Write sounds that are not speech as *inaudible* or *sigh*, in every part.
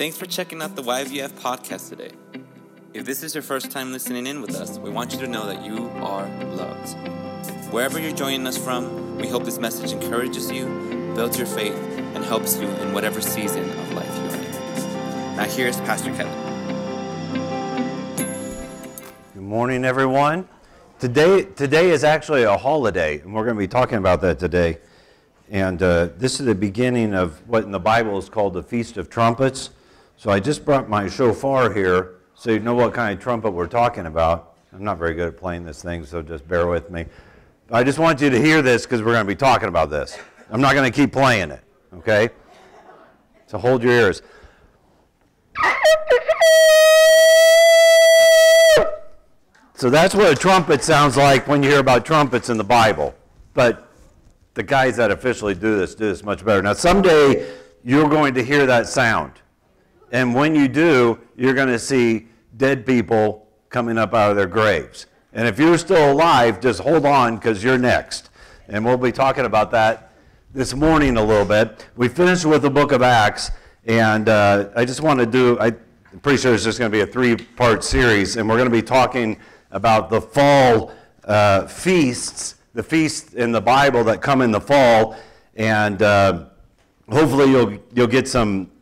Thanks for checking out the YVF podcast today. If this is your first time listening in with us, we want you to know that you are loved. Wherever you're joining us from, we hope this message encourages you, builds your faith, and helps you in whatever season of life you're in. Now, here's Pastor Kevin. Good morning, everyone. Today, today is actually a holiday, and we're going to be talking about that today. And uh, this is the beginning of what in the Bible is called the Feast of Trumpets. So I just brought my shofar here so you know what kind of trumpet we're talking about. I'm not very good at playing this thing, so just bear with me. I just want you to hear this because we're going to be talking about this. I'm not going to keep playing it, okay? So hold your ears. So that's what a trumpet sounds like when you hear about trumpets in the Bible. But the guys that officially do this do this much better. Now, someday you're going to hear that sound. And when you do, you're going to see dead people coming up out of their graves. And if you're still alive, just hold on because you're next. And we'll be talking about that this morning a little bit. We finished with the book of Acts, and uh, I just want to do, I'm pretty sure it's just going to be a three part series, and we're going to be talking about the fall uh, feasts, the feasts in the Bible that come in the fall, and uh, hopefully you'll, you'll get some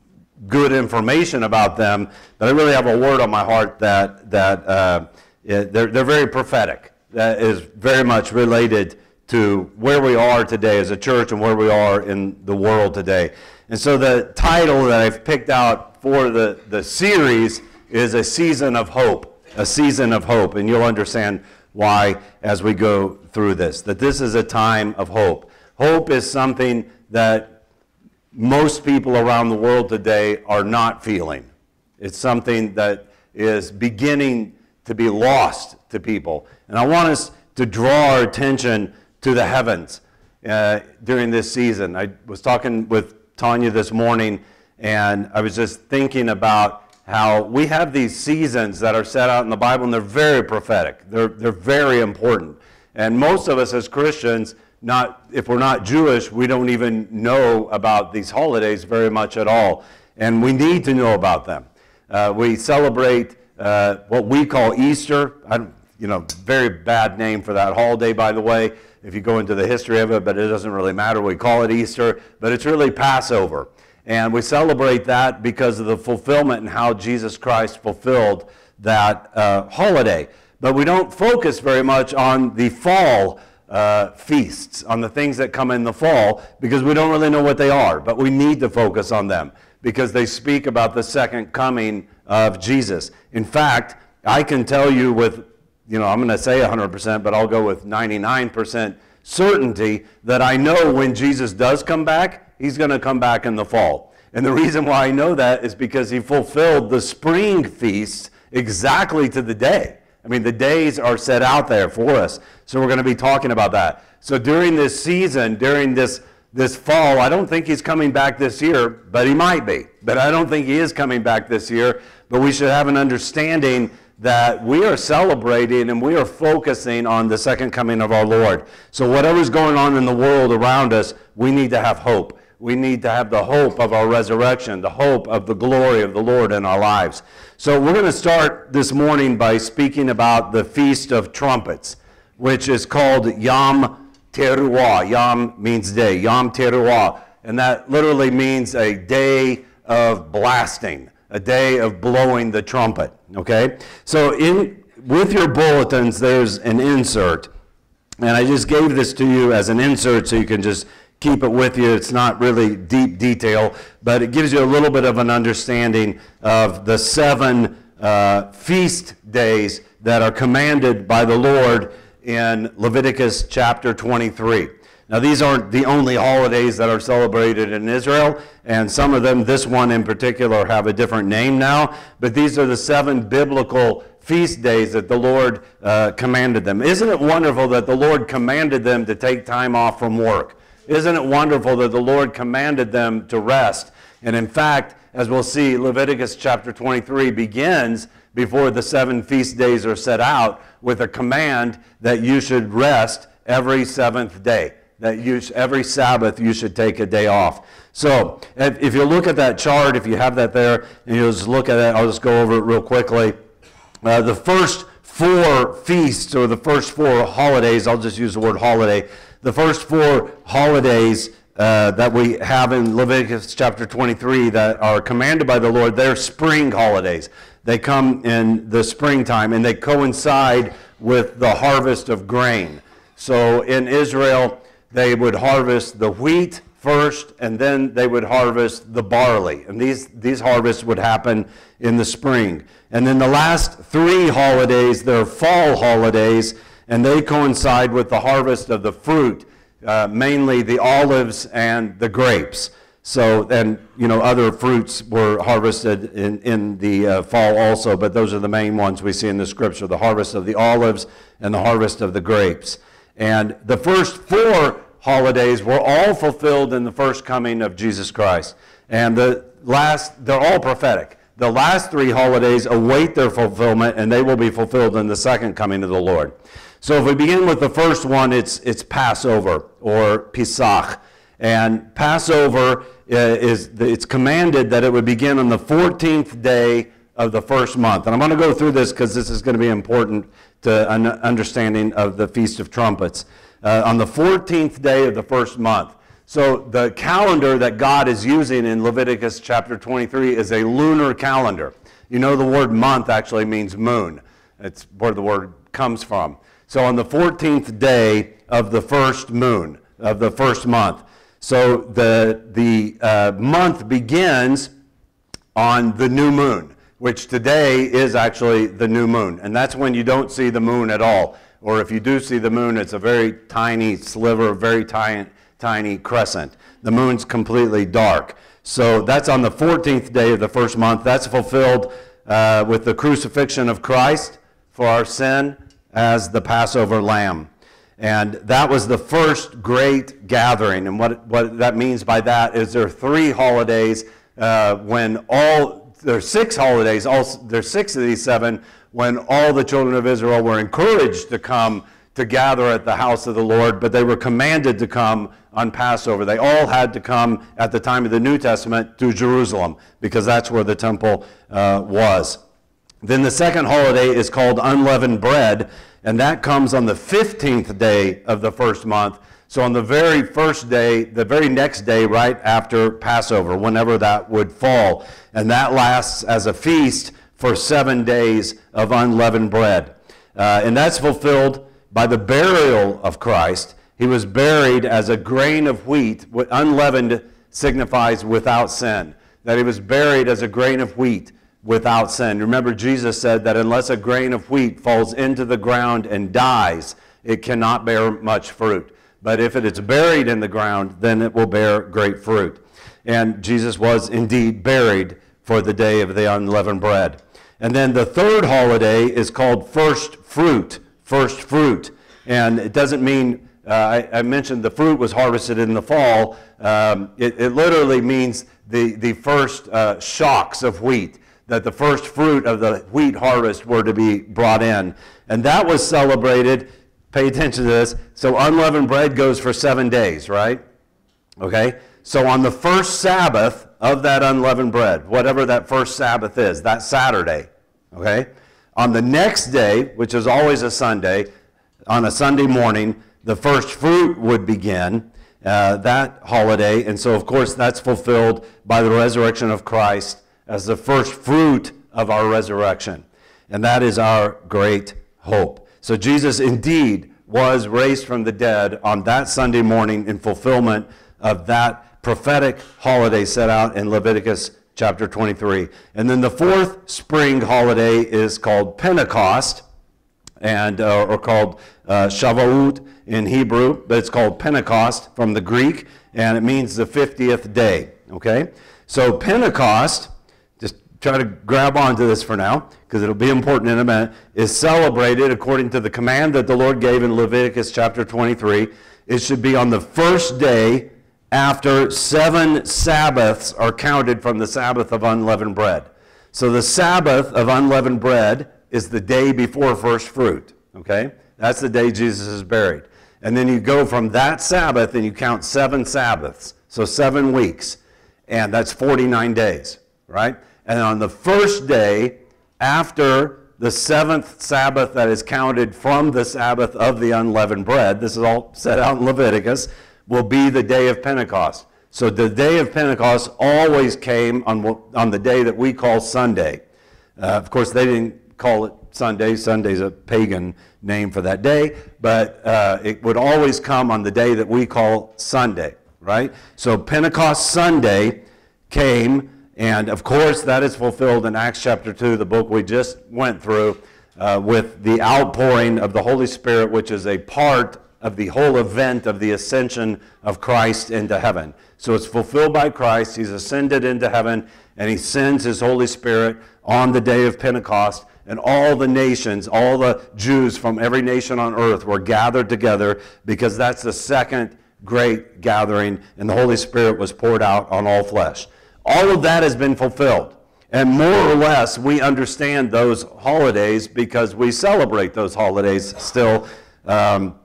good information about them, but I really have a word on my heart that, that uh, they're, they're very prophetic. That is very much related to where we are today as a church and where we are in the world today. And so the title that I've picked out for the, the series is A Season of Hope. A Season of Hope. And you'll understand why as we go through this. That this is a time of hope. Hope is something that most people around the world today are not feeling. It's something that is beginning to be lost to people. And I want us to draw our attention to the heavens uh, during this season. I was talking with Tanya this morning, and I was just thinking about how we have these seasons that are set out in the Bible, and they're very prophetic. They're, they're very important. And most of us as Christians, not if we're not Jewish, we don't even know about these holidays very much at all, and we need to know about them. Uh, we celebrate uh, what we call Easter. You know, very bad name for that holiday, by the way. If you go into the history of it, but it doesn't really matter. We call it Easter, but it's really Passover, and we celebrate that because of the fulfillment and how Jesus Christ fulfilled that uh, holiday. But we don't focus very much on the fall uh, feasts, on the things that come in the fall, because we don't really know what they are, but we need to focus on them because they speak about the second coming of Jesus. In fact, I can tell you with, you know, I'm going to say 100%, but I'll go with 99% certainty that I know when Jesus does come back, he's going to come back in the fall. And the reason why I know that is because he fulfilled the spring feast exactly to the day. I mean, the days are set out there for us. So we're going to be talking about that. So during this season, during this this fall, I don't think he's coming back this year, but he might be. But I don't think he is coming back this year. But we should have an understanding that we are celebrating and we are focusing on the second coming of our Lord. So whatever's going on in the world around us, we need to have hope. We need to have the hope of our resurrection, the hope of the glory of the Lord in our lives. So we're going to start this morning by speaking about the Feast of Trumpets, which is called Yom Teruah. Yom means day, Yom Teruah. And that literally means a day of blasting, a day of blowing the trumpet. Okay? So in with your bulletins, there's an insert. And I just gave this to you as an insert so you can just keep it with you. It's not really deep detail, but it gives you a little bit of an understanding of the seven uh, feast days that are commanded by the Lord in Leviticus chapter 23. Now, these aren't the only holidays that are celebrated in Israel, and some of them, this one in particular, have a different name now, but these are the seven biblical feast days that the Lord uh, commanded them. Isn't it wonderful that the Lord commanded them to take time off from work? Isn't it wonderful that the Lord commanded them to rest? And in fact, as we'll see, Leviticus chapter 23 begins before the seven feast days are set out with a command that you should rest every seventh day. that you, every Sabbath you should take a day off. So if, you look at that chart, if you have that there, and you just look at it, I'll just go over it real quickly. Uh, the first four feasts or the first four holidays, I'll just use the word holiday, the first four holidays uh, that we have in Leviticus chapter 23 that are commanded by the Lord, they're spring holidays. They come in the springtime and they coincide with the harvest of grain. So in Israel, they would harvest the wheat first and then they would harvest the barley. And these, these harvests would happen in the spring. And then the last three holidays, they're fall holidays, and they coincide with the harvest of the fruit, uh, mainly the olives and the grapes. So, and you know, other fruits were harvested in, in the uh, fall also, but those are the main ones we see in the scripture the harvest of the olives and the harvest of the grapes. And the first four holidays were all fulfilled in the first coming of Jesus Christ. And the last, they're all prophetic. The last three holidays await their fulfillment, and they will be fulfilled in the second coming of the Lord. So if we begin with the first one, it's, it's Passover or Pesach. And Passover uh, is, it's commanded that it would begin on the 14th day of the first month. And I'm going to go through this because this is going to be important to an understanding of the Feast of Trumpets. Uh, on the 14th day of the first month. So the calendar that God is using in Leviticus chapter 23 is a lunar calendar. You know the word month actually means moon. It's where the word comes from. So on the 14th day of the first moon, of the first month. So the, the uh, month begins on the new moon, which today is actually the new moon. And that's when you don't see the moon at all. Or if you do see the moon, it's a very tiny sliver, very tiny, tiny crescent. The moon's completely dark. So that's on the 14th day of the first month. That's fulfilled uh, with the crucifixion of Christ for our sin as the Passover lamb. And that was the first great gathering. And what, what that means by that is there are three holidays uh, when all, there are six holidays, all, there's six of these seven, when all the children of Israel were encouraged to come to gather at the house of the Lord, but they were commanded to come on Passover. They all had to come at the time of the New Testament to Jerusalem because that's where the temple uh, was. Then the second holiday is called unleavened bread, and that comes on the 15th day of the first month. So, on the very first day, the very next day, right after Passover, whenever that would fall. And that lasts as a feast for seven days of unleavened bread. Uh, and that's fulfilled by the burial of Christ. He was buried as a grain of wheat. Unleavened signifies without sin. That he was buried as a grain of wheat without sin. Remember, Jesus said that unless a grain of wheat falls into the ground and dies, it cannot bear much fruit. But if it is buried in the ground, then it will bear great fruit. And Jesus was indeed buried for the day of the unleavened bread. And then the third holiday is called first fruit. First fruit. And it doesn't mean, uh, I, I, mentioned the fruit was harvested in the fall. Um, it, it, literally means the, the first uh, shocks of wheat, that the first fruit of the wheat harvest were to be brought in. And that was celebrated, pay attention to this. So unleavened bread goes for seven days, right? Okay? So on the first Sabbath, of that unleavened bread, whatever that first Sabbath is, that Saturday, okay? On the next day, which is always a Sunday, on a Sunday morning, the first fruit would begin uh, that holiday. And so, of course, that's fulfilled by the resurrection of Christ as the first fruit of our resurrection. And that is our great hope. So, Jesus indeed was raised from the dead on that Sunday morning in fulfillment of that prophetic holiday set out in Leviticus chapter 23. And then the fourth spring holiday is called Pentecost, and uh, or called uh, Shavuot in Hebrew, but it's called Pentecost from the Greek, and it means the 50th day. Okay? So Pentecost, try to grab onto this for now, because it'll be important in a minute, is celebrated according to the command that the Lord gave in Leviticus chapter 23. It should be on the first day after seven Sabbaths are counted from the Sabbath of unleavened bread. So the Sabbath of unleavened bread is the day before first fruit. Okay? That's the day Jesus is buried. And then you go from that Sabbath and you count seven Sabbaths, so seven weeks, and that's 49 days, right? And on the first day after the seventh Sabbath that is counted from the Sabbath of the unleavened bread, this is all set out in Leviticus, will be the day of Pentecost. So the day of Pentecost always came on, on the day that we call Sunday. Uh, of course, they didn't call it Sunday. Sunday's a pagan name for that day, but uh, it would always come on the day that we call Sunday, right? So Pentecost Sunday came, and of course, that is fulfilled in Acts chapter 2, the book we just went through, uh, with the outpouring of the Holy Spirit, which is a part of the whole event of the ascension of Christ into heaven. So it's fulfilled by Christ. He's ascended into heaven, and he sends his Holy Spirit on the day of Pentecost. And all the nations, all the Jews from every nation on earth were gathered together because that's the second great gathering, and the Holy Spirit was poured out on all flesh. All of that has been fulfilled. And more or less, we understand those holidays because we celebrate those holidays still um,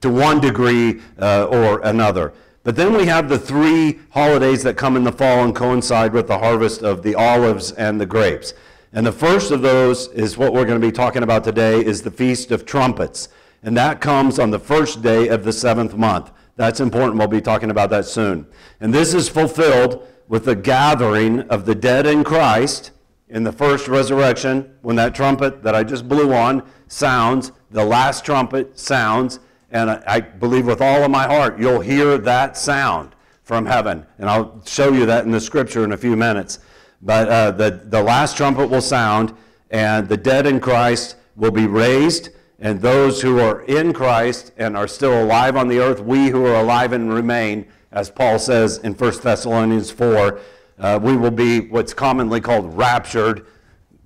to one degree uh, or another. But then we have the three holidays that come in the fall and coincide with the harvest of the olives and the grapes. And the first of those is what we're going to be talking about today is the Feast of Trumpets. And that comes on the first day of the seventh month. That's important. We'll be talking about that soon. And this is fulfilled with the gathering of the dead in Christ in the first resurrection when that trumpet that I just blew on sounds, the last trumpet sounds, and I, believe with all of my heart you'll hear that sound from heaven. And I'll show you that in the scripture in a few minutes. But uh, the, the last trumpet will sound, and the dead in Christ will be raised, and those who are in Christ and are still alive on the earth, we who are alive and remain, as Paul says in 1 Thessalonians 4, uh, we will be what's commonly called raptured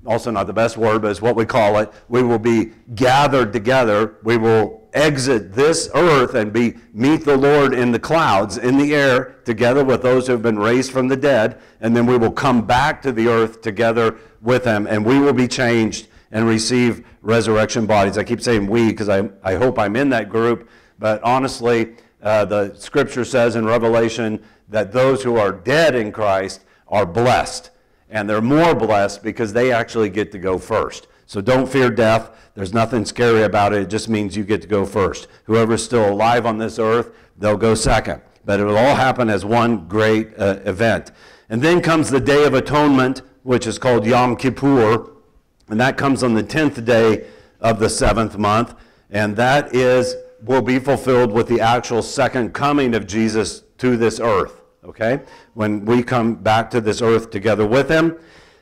also not the best word, but it's what we call it. We will be gathered together. We will exit this earth and be meet the Lord in the clouds, in the air, together with those who have been raised from the dead, and then we will come back to the earth together with them, and we will be changed and receive resurrection bodies. I keep saying we because I, I hope I'm in that group, but honestly, uh, the scripture says in Revelation that those who are dead in Christ are blessed and they're more blessed because they actually get to go first. So don't fear death. There's nothing scary about it. It just means you get to go first. Whoever's still alive on this earth, they'll go second. But it will all happen as one great uh, event. And then comes the Day of Atonement, which is called Yom Kippur, and that comes on the 10th day of the seventh month. And that is will be fulfilled with the actual second coming of Jesus to this earth okay? When we come back to this earth together with him.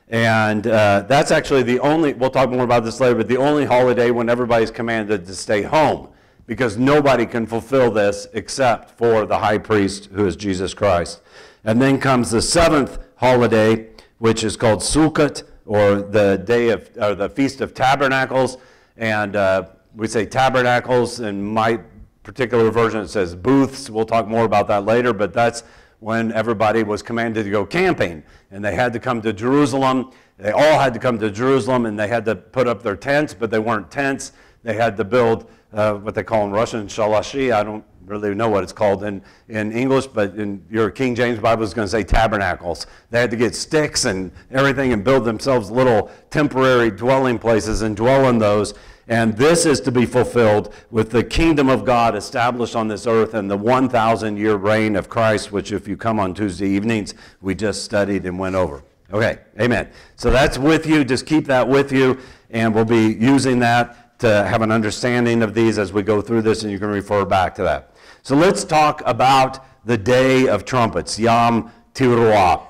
And uh, that's actually the only, we'll talk more about this later, but the only holiday when everybody's commanded to stay home because nobody can fulfill this except for the high priest who is Jesus Christ. And then comes the seventh holiday, which is called Sukkot, or the day of, or the Feast of Tabernacles. And uh, we say tabernacles. In my particular version, it says booths. We'll talk more about that later, but that's when everybody was commanded to go camping and they had to come to Jerusalem. They all had to come to Jerusalem and they had to put up their tents, but they weren't tents. They had to build uh, what they call in Russian shalashi. I don't really know what it's called in, in English, but in your King James Bible is going to say tabernacles. They had to get sticks and everything and build themselves little temporary dwelling places and dwell in those. And this is to be fulfilled with the kingdom of God established on this earth and the 1,000 year reign of Christ, which, if you come on Tuesday evenings, we just studied and went over. Okay, amen. So that's with you. Just keep that with you, and we'll be using that to have an understanding of these as we go through this, and you can refer back to that. So let's talk about the Day of Trumpets, Yom Teruah,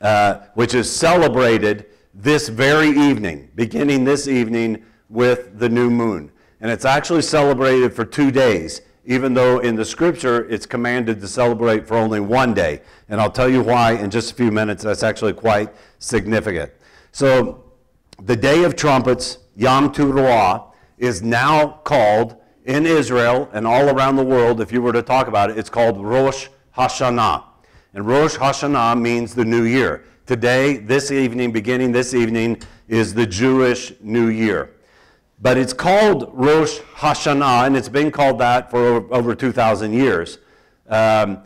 uh, which is celebrated this very evening, beginning this evening with the new moon. And it's actually celebrated for two days, even though in the scripture it's commanded to celebrate for only one day. And I'll tell you why in just a few minutes. That's actually quite significant. So, the Day of Trumpets, Yom Teruah, is now called in Israel and all around the world, if you were to talk about it, it's called Rosh Hashanah. And Rosh Hashanah means the new year. Today, this evening, beginning this evening, is the Jewish New Year. But it's called Rosh Hashanah, and it's been called that for over 2,000 years. Um,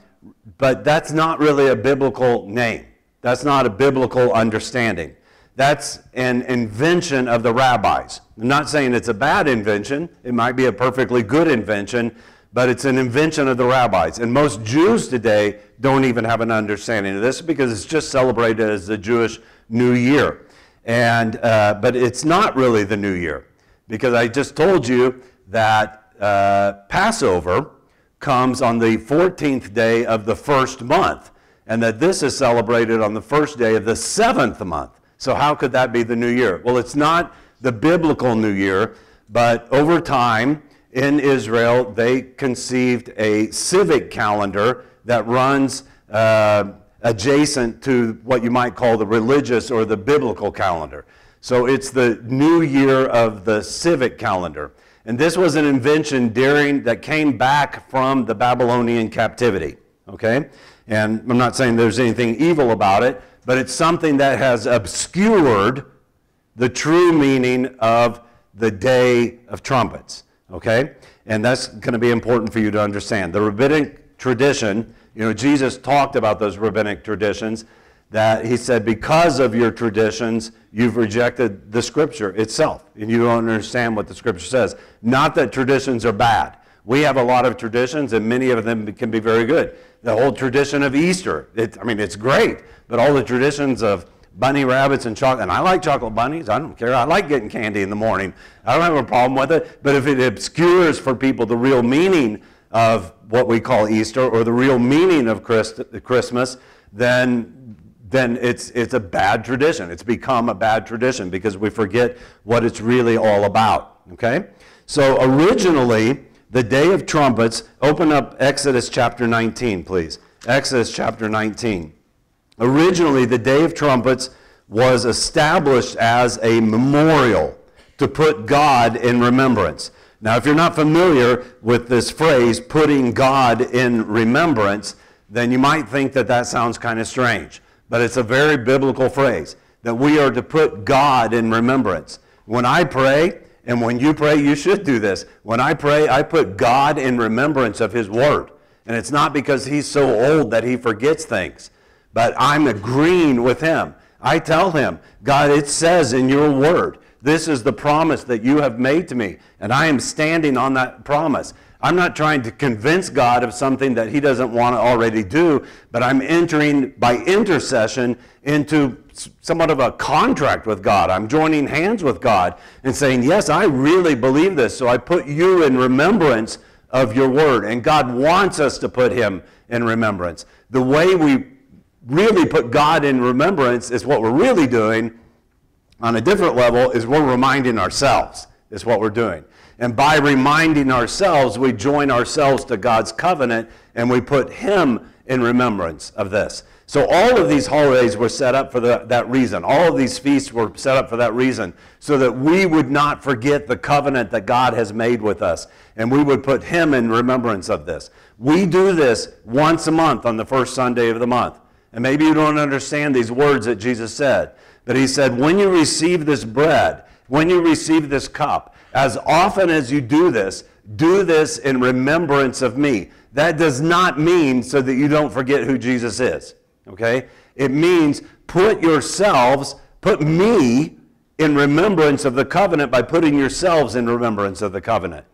but that's not really a biblical name. That's not a biblical understanding. That's an invention of the rabbis. I'm not saying it's a bad invention. It might be a perfectly good invention, but it's an invention of the rabbis. And most Jews today don't even have an understanding of this because it's just celebrated as the Jewish New Year. And, uh, but it's not really the New Year because I just told you that uh, Passover comes on the 14th day of the first month, and that this is celebrated on the first day of the seventh month. So, how could that be the new year? Well, it's not the biblical new year, but over time, in Israel, they conceived a civic calendar that runs uh, adjacent to what you might call the religious or the biblical calendar. So it's the new year of the civic calendar. And this was an invention during that came back from the Babylonian captivity. Okay? And I'm not saying there's anything evil about it, but it's something that has obscured the true meaning of the day of trumpets. Okay? And that's going to be important for you to understand. The rabbinic tradition, you know, Jesus talked about those rabbinic traditions that he said, because of your traditions, you've rejected the scripture itself, and you don't understand what the scripture says. Not that traditions are bad. We have a lot of traditions, and many of them can be very good. The whole tradition of Easter, it, I mean, it's great, but all the traditions of bunny rabbits and chocolate. And I like chocolate bunnies. I don't care. I like getting candy in the morning. I don't have a problem with it. But if it obscures for people the real meaning of what we call Easter or the real meaning of Christ, Christmas, then then it's it's a bad tradition. It's become a bad tradition because we forget what it's really all about. Okay? So originally, the day of trumpets, open up Exodus chapter 19, please. Exodus chapter 19. Originally, the Day of Trumpets was established as a memorial to put God in remembrance. Now, if you're not familiar with this phrase, putting God in remembrance, then you might think that that sounds kind of strange. But it's a very biblical phrase that we are to put God in remembrance. When I pray, and when you pray, you should do this. When I pray, I put God in remembrance of His Word. And it's not because He's so old that He forgets things but I'm agreeing with him. I tell him, God, it says in your word, this is the promise that you have made to me, and I am standing on that promise. I'm not trying to convince God of something that he doesn't want to already do, but I'm entering by intercession into somewhat of a contract with God. I'm joining hands with God and saying, Yes, I really believe this, so I put you in remembrance of your word. And God wants us to put him in remembrance. The way we really put God in remembrance is what we're really doing on a different level is we're reminding ourselves is what we're doing. And by reminding ourselves, we join ourselves to God's covenant and we put him in remembrance of this. So all of these holidays were set up for the, that reason. All of these feasts were set up for that reason, so that we would not forget the covenant that God has made with us, and we would put Him in remembrance of this. We do this once a month on the first Sunday of the month. And maybe you don't understand these words that Jesus said. But he said, when you receive this bread, when you receive this cup, as often as you do this, do this in remembrance of me. That does not mean so that you don't forget who Jesus is. Okay? It means put yourselves, put me in remembrance of the covenant by putting yourselves in remembrance of the covenant.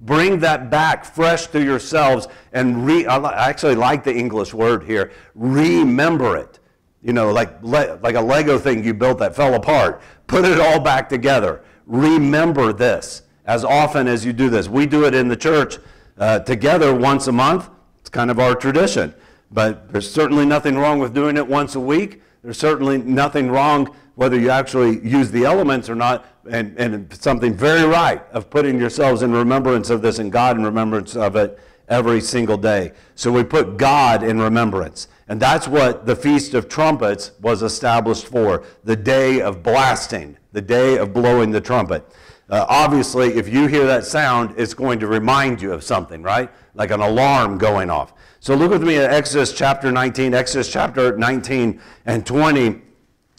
Bring that back fresh to yourselves and re, I actually like the English word here, remember it. You know, like, like a Lego thing you built that fell apart. Put it all back together. Remember this as often as you do this. We do it in the church uh, together once a month. It's kind of our tradition. But there's certainly nothing wrong with doing it once a week. There's certainly nothing wrong whether you actually use the elements or not, and, and something very right of putting yourselves in remembrance of this and God in remembrance of it every single day. So we put God in remembrance. And that's what the Feast of Trumpets was established for the day of blasting, the day of blowing the trumpet. Uh, obviously, if you hear that sound, it's going to remind you of something, right? Like an alarm going off. So look with me at Exodus chapter 19, Exodus chapter 19 and 20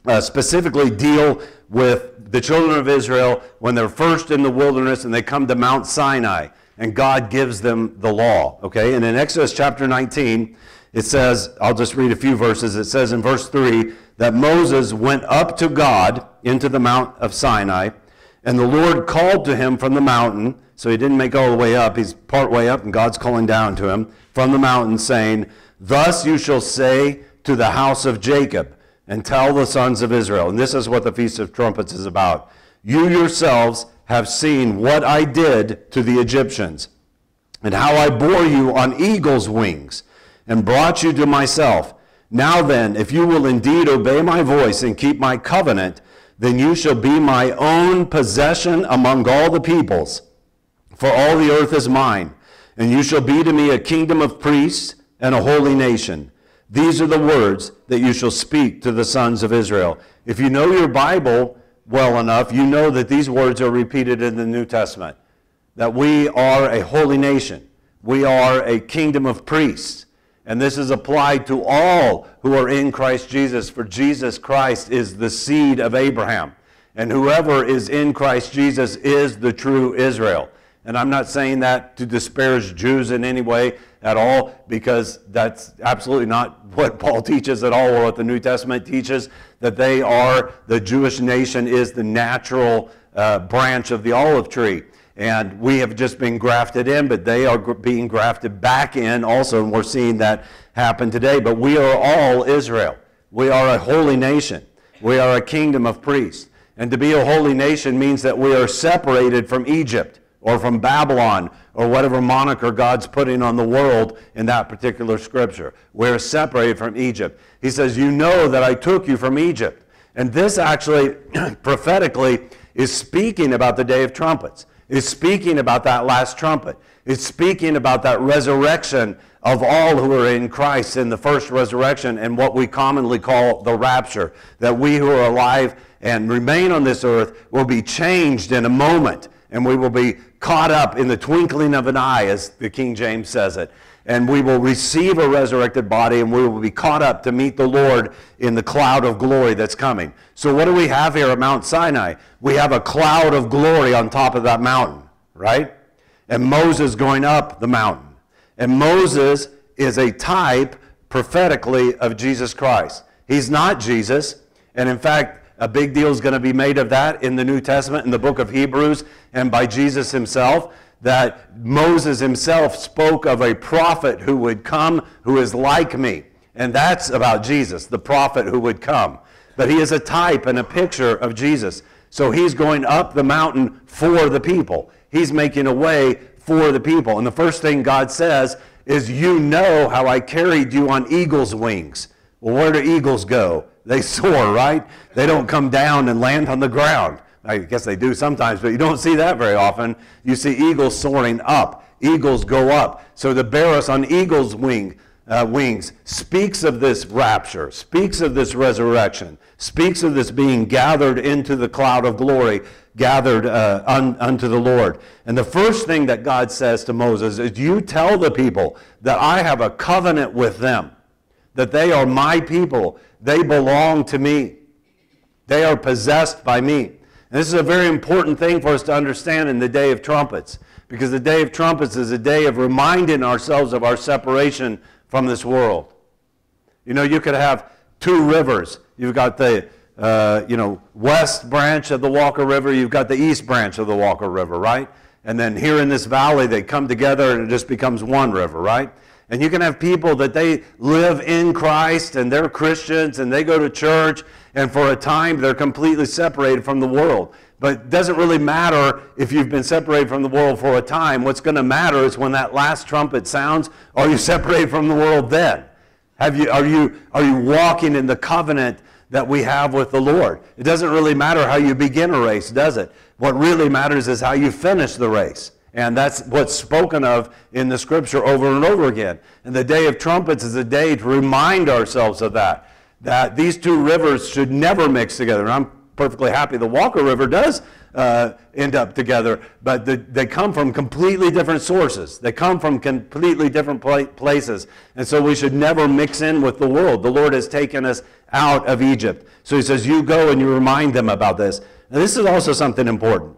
uh, specifically deal with the children of Israel when they're first in the wilderness and they come to Mount Sinai and God gives them the law. Okay, and in Exodus chapter 19, it says, I'll just read a few verses. It says in verse 3 that Moses went up to God into the Mount of Sinai, and the Lord called to him from the mountain. So he didn't make all the way up, he's part way up, and God's calling down to him from the mountain, saying, Thus you shall say to the house of Jacob, and tell the sons of Israel. And this is what the Feast of Trumpets is about. You yourselves have seen what I did to the Egyptians, and how I bore you on eagle's wings, and brought you to myself. Now then, if you will indeed obey my voice and keep my covenant, then you shall be my own possession among all the peoples, for all the earth is mine, and you shall be to me a kingdom of priests and a holy nation. These are the words that you shall speak to the sons of Israel. If you know your Bible well enough, you know that these words are repeated in the New Testament that we are a holy nation, we are a kingdom of priests. And this is applied to all who are in Christ Jesus, for Jesus Christ is the seed of Abraham. And whoever is in Christ Jesus is the true Israel. And I'm not saying that to disparage Jews in any way at all, because that's absolutely not *laughs* what Paul teaches at all, or what the New Testament teaches, that they are, the Jewish nation is the natural uh, branch of the olive tree. And we have just been grafted in, but they are being grafted back in also, and we're seeing that happen today. But we are all Israel. We are a holy nation. We are a kingdom of priests. And to be a holy nation means that we are separated from Egypt or from Babylon or whatever moniker God's putting on the world in that particular scripture. We're separated from Egypt. He says, You know that I took you from Egypt. And this actually, *clears throat* prophetically, is speaking about the day of trumpets. Is speaking about that last trumpet. It's speaking about that resurrection of all who are in Christ in the first resurrection and what we commonly call the rapture. That we who are alive and remain on this earth will be changed in a moment and we will be caught up in the twinkling of an eye, as the King James says it. And we will receive a resurrected body, and we will be caught up to meet the Lord in the cloud of glory that's coming. So, what do we have here at Mount Sinai? We have a cloud of glory on top of that mountain, right? And Moses going up the mountain. And Moses is a type prophetically of Jesus Christ. He's not Jesus. And in fact, a big deal is going to be made of that in the New Testament, in the book of Hebrews, and by Jesus himself. That Moses himself spoke of a prophet who would come who is like me. And that's about Jesus, the prophet who would come. But he is a type and a picture of Jesus. So he's going up the mountain for the people. He's making a way for the people. And the first thing God says is, You know how I carried you on eagle's wings. Well, where do eagles go? They *laughs* soar, right? They don't come down and land on the ground. I guess they do sometimes, but you don't see that very often. You see eagles soaring up. Eagles go up. So the bear us on eagle's wing, uh, wings speaks of this rapture, speaks of this resurrection, speaks of this being gathered into the cloud of glory, gathered uh, un, unto the Lord. And the first thing that God says to Moses is, You tell the people that I have a covenant with them, that they are my people, they belong to me. They are possessed by me. And this is a very important thing for us to understand in the day of trumpets, because the day of trumpets is a day of reminding ourselves of our separation from this world. You know, you could have two rivers. You've got the uh, you know west branch of the Walker River. You've got the east branch of the Walker River, right? And then here in this valley, they come together and it just becomes one river, right? And you can have people that they live in Christ and they're Christians and they go to church and for a time they're completely separated from the world. But it doesn't really matter if you've been separated from the world for a time. What's going to matter is when that last trumpet sounds, are you *laughs* separated from the world then? Have you, are, you, are you walking in the covenant that we have with the Lord? It doesn't really matter how you begin a race, does it? What really matters is how you finish the race. And that's what's spoken of in the scripture over and over again. And the day of trumpets is a day to remind ourselves of that. That these two rivers should never mix together. And I'm perfectly happy the Walker River does uh, end up together, but the, they come from completely different sources. They come from completely different pla- places. And so we should never mix in with the world. The Lord has taken us out of Egypt. So he says, You go and you remind them about this. And this is also something important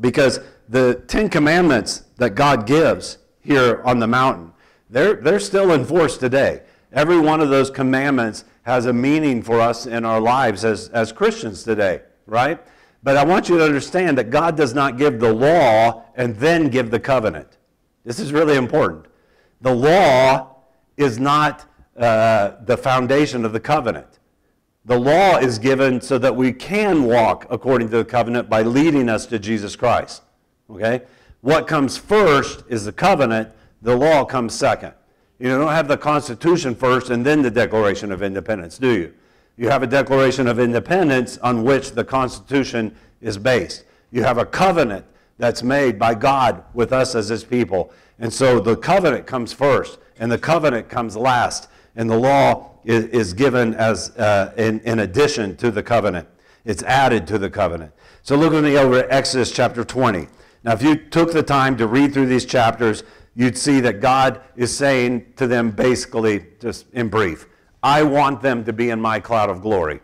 because the Ten Commandments that God gives here on the mountain, they're, they're still in force today. Every one of those commandments has a meaning for us in our lives as, as Christians today, right? But I want you to understand that God does not give the law and then give the covenant. This is really important. The law is not uh, the foundation of the covenant. The law is given so that we can walk according to the covenant by leading us to Jesus Christ. Okay? What comes first is the covenant, the law comes second. You don't have the Constitution first and then the Declaration of Independence, do you? You have a Declaration of Independence on which the Constitution is based. You have a covenant that's made by God with us as His people. And so the covenant comes first, and the covenant comes last, and the law is, is given as uh, in, in addition to the covenant. It's added to the covenant. So look with me over at Exodus chapter 20. Now, if you took the time to read through these chapters, you'd see that God is saying to them basically, just in brief, I want them to be in my cloud of glory.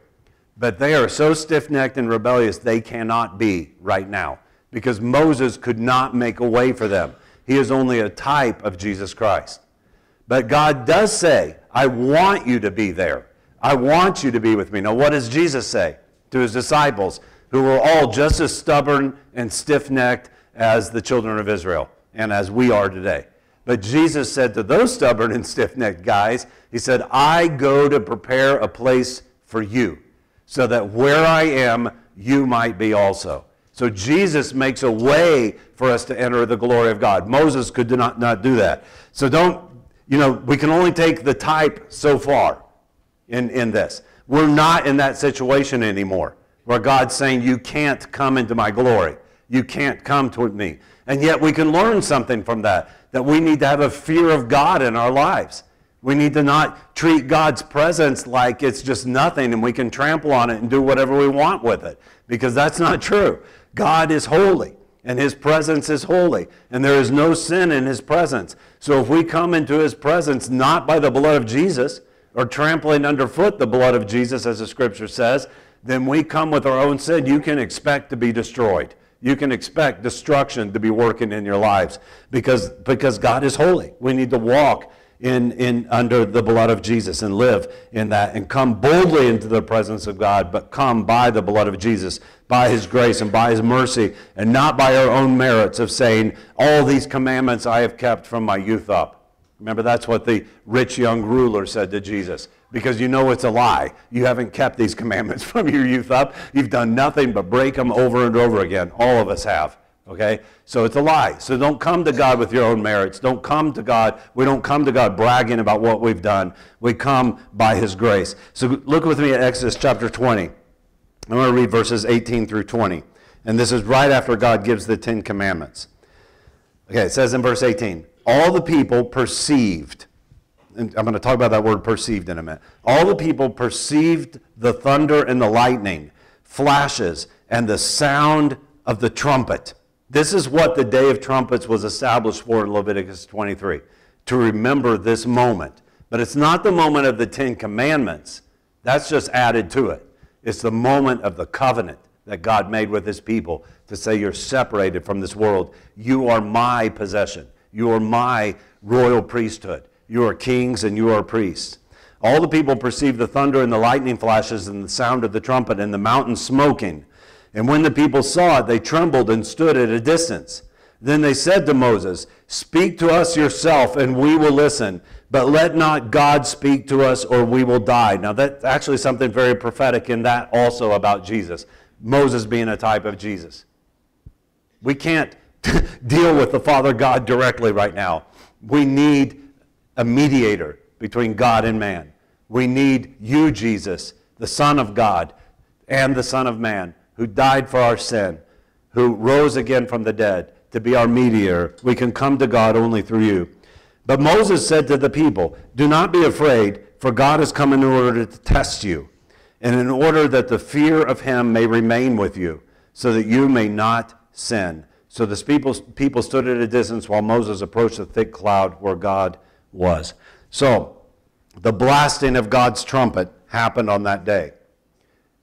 But they are so stiff necked and rebellious, they cannot be right now because Moses could not make a way for them. He is only a type of Jesus Christ. But God does say, I want you to be there. I want you to be with me. Now, what does Jesus say to his disciples, who were all just as stubborn and stiff necked as the children of Israel and as we are today? But Jesus said to those stubborn and stiff necked guys, He said, I go to prepare a place for you, so that where I am, you might be also. So Jesus makes a way for us to enter the glory of God. Moses could not, not do that. So don't you know, we can only take the type so far in, in this. We're not in that situation anymore where God's saying, You can't come into my glory. You can't come toward me. And yet we can learn something from that, that we need to have a fear of God in our lives. We need to not treat God's presence like it's just nothing and we can trample on it and do whatever we want with it, because that's not true. God is holy and his presence is holy, and there is no sin in his presence. So if we come into his presence not by the blood of Jesus, or trampling underfoot the blood of Jesus, as the scripture says, then we come with our own sin. You can expect to be destroyed. You can expect destruction to be working in your lives because, because God is holy. We need to walk in, in under the blood of Jesus and live in that and come boldly into the presence of God, but come by the blood of Jesus, by his grace and by his mercy, and not by our own merits of saying, All these commandments I have kept from my youth up. Remember, that's what the rich young ruler said to Jesus. Because you know it's a lie. You haven't kept these *laughs* commandments from your youth up. You've done nothing but break them over and over again. All of us have. Okay? So it's a lie. So don't come to God with your own merits. Don't come to God. We don't come to God bragging about what we've done. We come by His grace. So look with me at Exodus chapter 20. I'm going to read verses 18 through 20. And this is right after God gives the Ten Commandments. Okay, it says in verse 18 All the people perceived, and I'm going to talk about that word perceived in a minute. All the people perceived the thunder and the lightning, flashes, and the sound of the trumpet this is what the Day of Trumpets was established for in Leviticus 23, to remember this moment. But it's not the moment of the Ten Commandments, that's just added to it. It's the moment of the covenant that God made with his people to say, You're separated from this world. You are my possession. You are my royal priesthood. You are kings and you are priests. All the people perceived the thunder and the lightning flashes and the sound of the trumpet and the mountain smoking. And when the people saw it, they trembled and stood at a distance. Then they said to Moses, Speak to us yourself, and we will listen. But let not God speak to us, or we will die. Now, that's actually something very prophetic in that also about Jesus. Moses being a type of Jesus. We can't *laughs* deal with the Father God directly right now. We need a mediator between God and man. We need you, Jesus, the Son of God and the Son of Man who died for our sin, who rose again from the dead to be our mediator. We can come to God only through you. But Moses said to the people, Do not be afraid, for God has come in order to test you, and in order that the fear of him may remain with you, so that you may not sin. So the people, people stood at a distance while Moses approached the thick cloud where God was. So the blasting of God's trumpet happened on that day.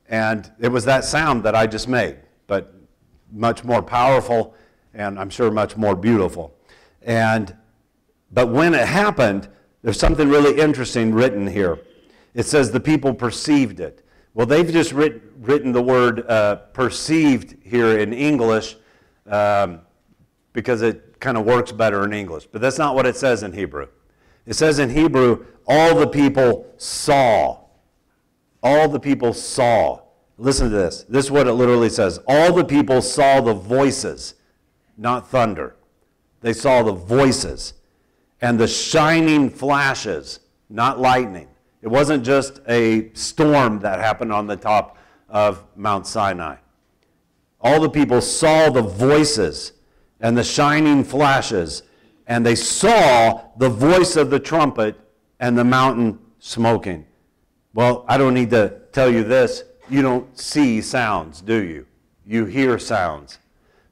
And it was that sound that I just made, but much more powerful and I'm sure much more beautiful. And but when it happened, there's something really interesting written here. It says the people perceived it. Well, they've just writ, written the word uh, perceived here in English um, because it kind of works better in English. But that's not what it says in Hebrew. It says in Hebrew, all the people saw. All the people saw. Listen to this. This is what it literally says. All the people saw the voices, not thunder. They saw the voices and the shining flashes, not lightning. It wasn't just a storm that happened on the top of Mount Sinai. All the people saw the voices and the shining flashes, and they saw the voice of the trumpet and the mountain smoking. Well, I don't need to tell you this. You don't see sounds, do you? You hear sounds.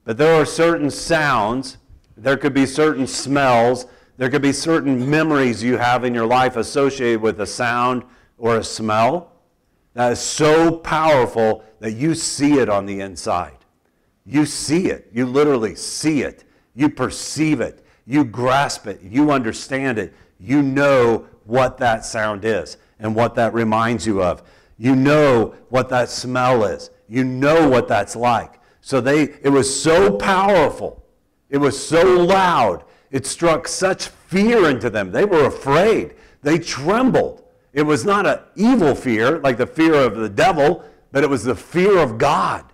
But there are certain sounds, there could be certain smells, there could be certain memories you have in your life associated with a sound or a smell that is so powerful that you see it on the inside. You see it. You literally see it. You perceive it. You grasp it. You understand it. You know what that sound is and what that reminds you of. You know what that smell is. You know what that's like. So they it was so powerful. It was so loud it struck such fear into them. They were afraid. They trembled. It was not an evil fear, like the fear of the devil, but it was the fear of God.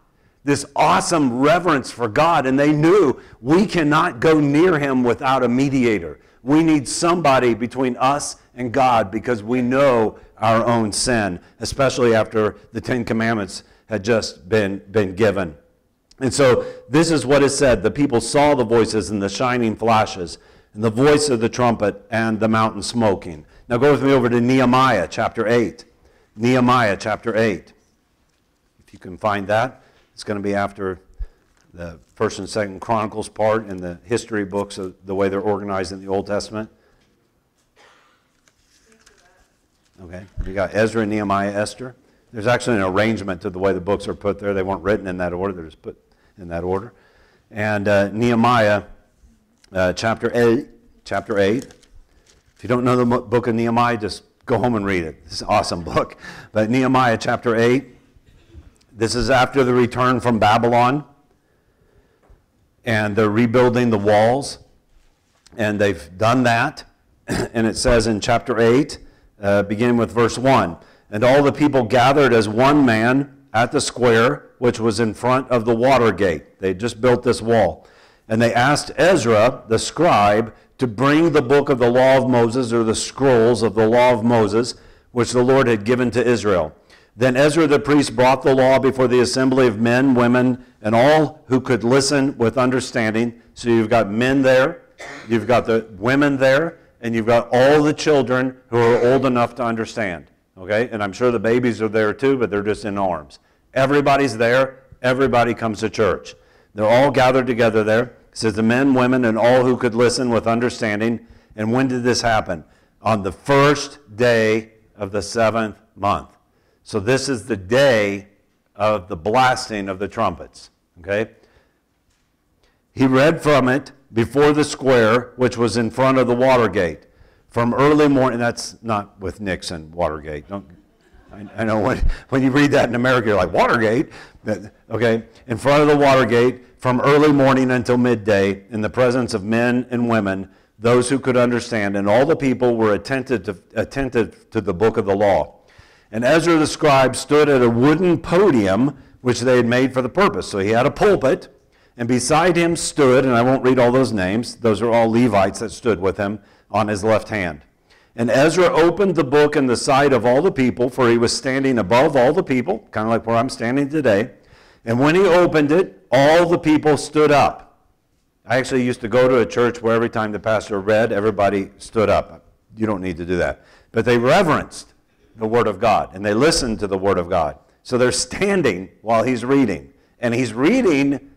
This awesome reverence for God. And they knew we cannot go near him without a mediator. We need somebody between us and God because we know our own sin, especially after the Ten Commandments had just been, been given. And so this is what is said the people saw the voices and the shining flashes, and the voice of the trumpet and the mountain smoking. Now go with me over to Nehemiah chapter 8. Nehemiah chapter 8. If you can find that, it's going to be after the first and second chronicles part in the history books of the way they're organized in the old testament okay we got ezra nehemiah esther there's actually an arrangement to the way the books are put there they weren't written in that order they're just put in that order. And uh, Nehemiah uh, chapter 8, chapter 8. If you don't know the book of Nehemiah, just go home and read it. It's an awesome *laughs* book. But Nehemiah chapter 8, this is after the return from Babylon. And they're rebuilding the walls. And they've done that. *clears throat* And it says in chapter 8, uh, beginning with verse 1 And all the people gathered as one man at the square which was in front of the water gate. They just built this wall. And they asked Ezra, the scribe, to bring the book of the law of Moses, or the scrolls of the law of Moses, which the Lord had given to Israel. Then Ezra the priest brought the law before the assembly of men, women, and all who could listen with understanding. So you've got men there, you've got the women there, and you've got all the children who are old enough to understand. Okay? And I'm sure the babies are there too, but they're just in arms. Everybody's there. Everybody comes to church. They're all gathered together there. It says the men, women, and all who could listen with understanding. And when did this happen? On the first day of the seventh month. So this is the day of the blasting of the trumpets. Okay? He read from it before the square, which was in front of the Watergate. From early morning, that's not with Nixon, Watergate. Don't I, I, know when, when you read that in America, you're like, Watergate? Okay, in front of the Watergate, from early morning until midday, in the presence of men and women, those who could understand, and all the people were attentive to, attentive to the book of the law. And Ezra the scribe stood at a wooden podium which they had made for the purpose. So he had a pulpit, and beside him stood, and I won't read all those names, those are all Levites that stood with him on his left hand. And Ezra opened the book in the sight of all the people, for he was standing above all the people, kind of like where I'm standing today. And when he opened it, all the people stood up. I actually used to go to a church where every time the pastor read, everybody stood up. You don't need to do that. But they reverenced the Word of God and they listen to the Word of God. So they're standing while he's reading. and he's reading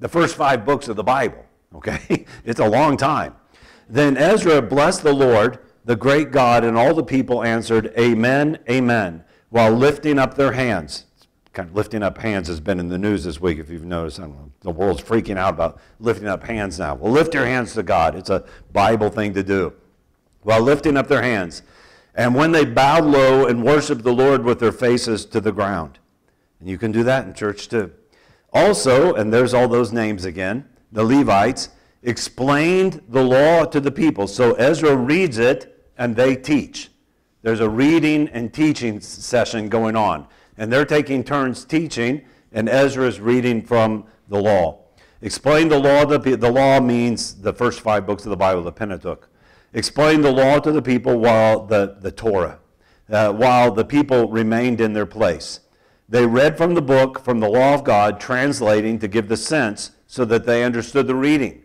the first five books of the Bible. Okay? *laughs* it's a long time. Then Ezra blessed the Lord, the great God, and all the people answered, Amen, Amen, while lifting up their hands. Kind of lifting up hands has been in the news this week, if you've noticed. the world's freaking out about lifting up hands now. Well, lift your hands to God. It's a Bible thing to do. While lifting up their hands. And when they bowed low and worshiped the Lord with their faces to the ground. And you can do that in church too. Also, and there's all those names again, the Levites explained the law to the people. So Ezra reads it and they teach. There's a reading and teaching session going on. And they're taking turns teaching, and Ezra is reading from the law. Explain the law. The, the law means the first five books of the Bible, the Pentateuch. Explain the law to the people while the, the Torah, uh, while the people remained in their place. They read from the book, from the law of God, translating to give the sense so that they understood the reading.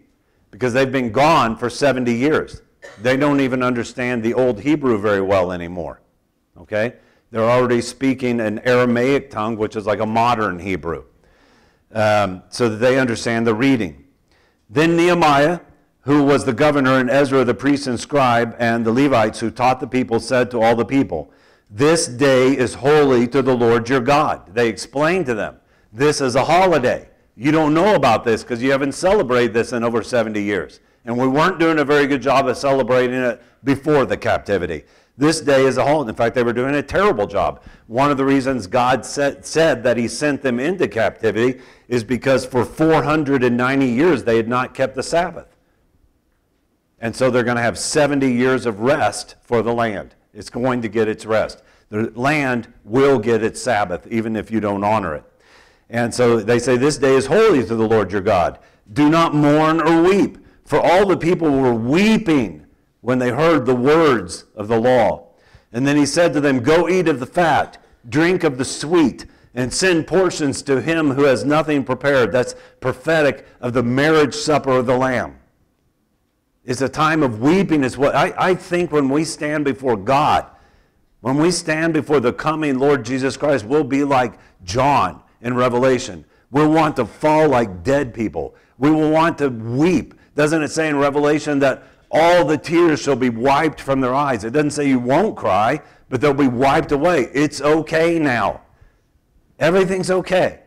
Because they've been gone for 70 years. They don't even understand the old Hebrew very well anymore. Okay? They're already speaking an Aramaic tongue, which is like a modern Hebrew, um, so that they understand the reading. Then Nehemiah, who was the governor, and Ezra, the priest and scribe, and the Levites who taught the people, said to all the people, this day is holy to the Lord your God. They explained to them, This is a holiday. You don't know about this because you haven't celebrated this in over 70 years. And we weren't doing a very good job of celebrating it before the captivity. This day is a holiday. In fact, they were doing a terrible job. One of the reasons God said, said that He sent them into captivity is because for 490 years they had not kept the Sabbath. And so they're going to have 70 years of rest for the land. It's going to get its rest. The land will get its Sabbath, even if you don't honor it. And so they say, This day is holy to the Lord your God. Do not mourn or weep. For all the people were weeping when they heard the words of the law. And then he said to them, Go eat of the fat, drink of the sweet, and send portions to him who has nothing prepared. That's prophetic of the marriage supper of the Lamb. It's a time of weeping, is what I, I think when we stand before God, when we stand before the coming Lord Jesus Christ, we'll be like John in Revelation. We'll want to fall like dead people. We will want to weep. Doesn't it say in Revelation that all the tears shall be wiped from their eyes? It doesn't say you won't cry, but they'll be wiped away. It's okay now. Everything's okay.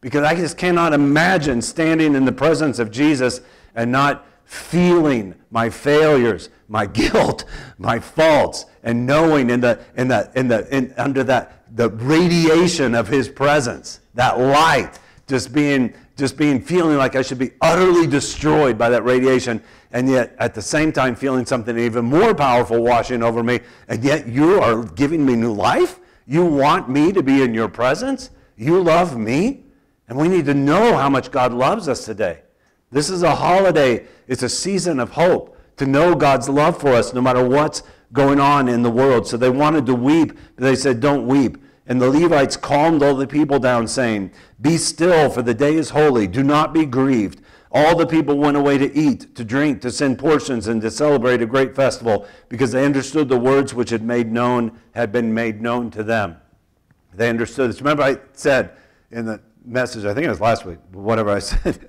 Because I just cannot imagine standing in the presence of Jesus and not feeling my failures, my *laughs* guilt, my faults, and knowing in the, in the, in the, in, under that, the radiation of his presence, that light, just being, just being feeling like I should be utterly destroyed by that radiation, and yet at the same time feeling something even more powerful washing over me, and yet you are giving me new life? You want me to be in your presence? You love me? And we need to know how much God loves us today. This is a holiday, it's a season of hope to know God's love for us no matter what's going on in the world. So they wanted to weep, but they said, Don't weep. And the Levites calmed all the people down, saying, Be still, for the day is holy. Do not be grieved. All the people went away to eat, to drink, to send portions, and to celebrate a great festival, because they understood the words which had made known had been made known to them. They understood this. Remember, I said in the message, I think it was last week, whatever I *laughs* said,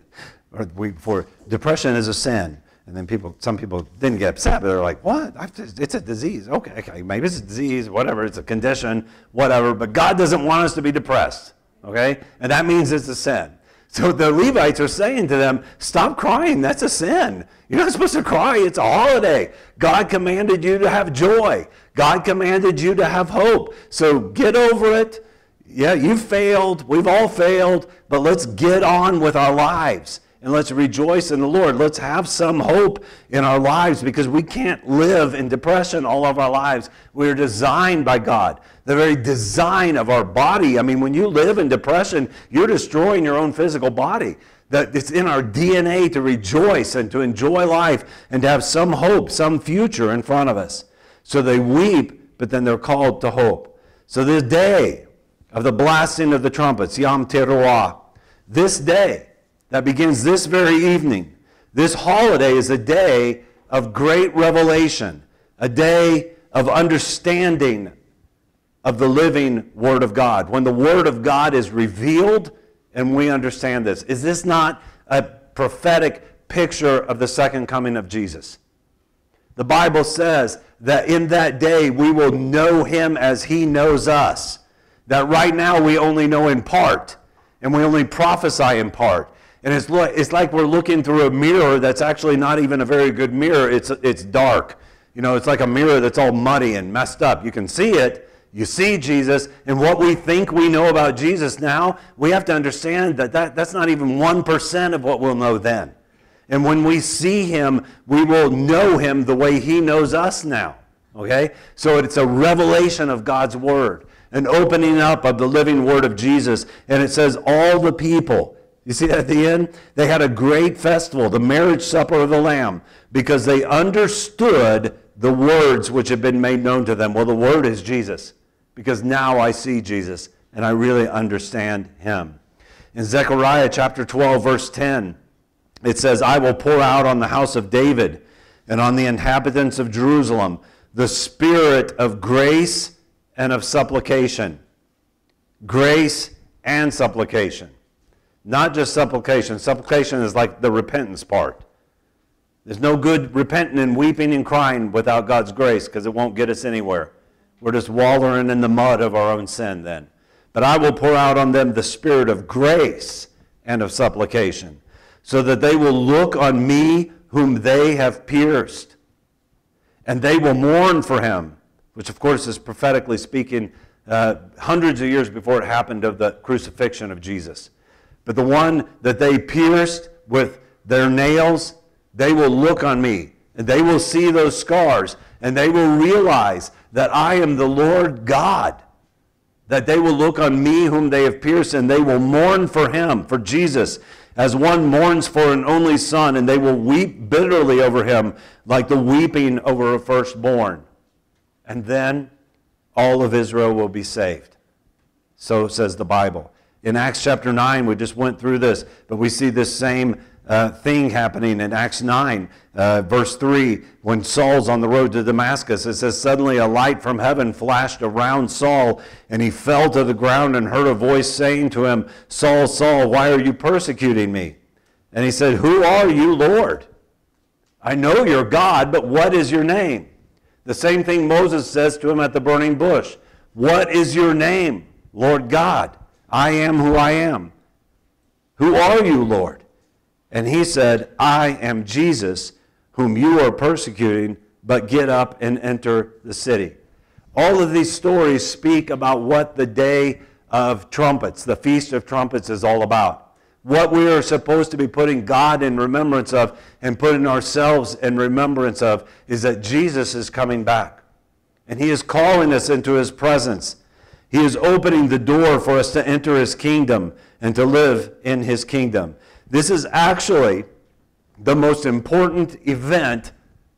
or the week before, depression is a sin. And then people, some people didn't get upset, but they're like, what? It's a disease. Okay, okay, maybe it's a disease, whatever, it's a condition, whatever. But God doesn't want us to be depressed, okay? And that means it's a sin. So *laughs* the Levites are saying to them, stop crying, that's a sin. You're not supposed to cry, it's a holiday. God commanded you to have joy. God commanded you to have hope. So get over it. Yeah, you failed, we've all failed, but let's get on with our lives and let's rejoice in the Lord. Let's have some hope in our lives because we can't live in depression all of our lives. We're designed by God. The very design of our body. I mean, when you live in depression, you're destroying your own physical body. That it's in our DNA to rejoice and to enjoy life and to have some hope, some future in front of us. So they weep, but then they're called to hope. So this day of the blasting of the trumpets, Yom Teruah, this day, that begins this very evening. This holiday is a day of great revelation, a day of understanding of the living Word of God. When the Word of God is revealed and we understand this. Is this not a prophetic picture of the second coming of Jesus? The Bible says that in that day we will know him as he knows us. That right now we only know in part, and we only prophesy in part. And it's, it's like we're looking through a mirror that's actually not even a very good mirror. It's, it's dark. You know, it's like a mirror that's all muddy and messed up. You can see it, you see Jesus, and what we think we know about Jesus now, we have to understand that, that that's not even 1% of what we'll know then. And when we see him, we will know him the way he knows us now. Okay? So it's a revelation of God's word, an opening up of the living word of Jesus. And it says, all the people, you see that at the end? They had a great festival, the marriage supper of the Lamb, because they understood the words which had been made known to them. Well, the word is Jesus, because now I see Jesus and I really understand him. In Zechariah chapter 12, verse 10, it says, I will pour out on the house of David and on the inhabitants of Jerusalem the spirit of grace and of supplication. Grace and supplication. Not just supplication. Supplication is like the repentance part. There's no good repenting and weeping and crying without God's grace because it won't get us anywhere. We're just wallowing in the mud of our own sin then. But I will pour out on them the spirit of grace and of supplication so that they will look on me whom they have pierced. And they will mourn for him, which of course is prophetically speaking uh, hundreds of years before it happened of the crucifixion of Jesus. But the one that they pierced with their nails, they will look on me and they will see those scars and they will realize that I am the Lord God. That they will look on me whom they have pierced and they will mourn for him, for Jesus as one mourns for an only son, and they will weep bitterly over him like the weeping over a firstborn. And then all of Israel will be saved. So says the Bible. In Acts chapter 9, we just went through this, but we see this same uh, thing happening in Acts 9, uh, verse 3. When Saul's on the road to Damascus, it says, Suddenly a light from heaven flashed around Saul, and he fell to the ground and heard a voice saying to him, Saul, Saul, why are you persecuting me? And he said, Who are you, Lord? I know you're God, but what is your name? The same thing Moses says to him at the burning bush What is your name, Lord God? I am who I am. Who are you, Lord? And he said, I am Jesus, whom you are persecuting, but get up and enter the city. All of these stories speak about what the day of trumpets, the Feast of Trumpets, is all about. What we are supposed to be putting God in remembrance of and putting ourselves in remembrance of is that Jesus is coming back. And he is calling us into his presence. He is opening the door for us to enter his kingdom and to live in his kingdom. This is actually the most important event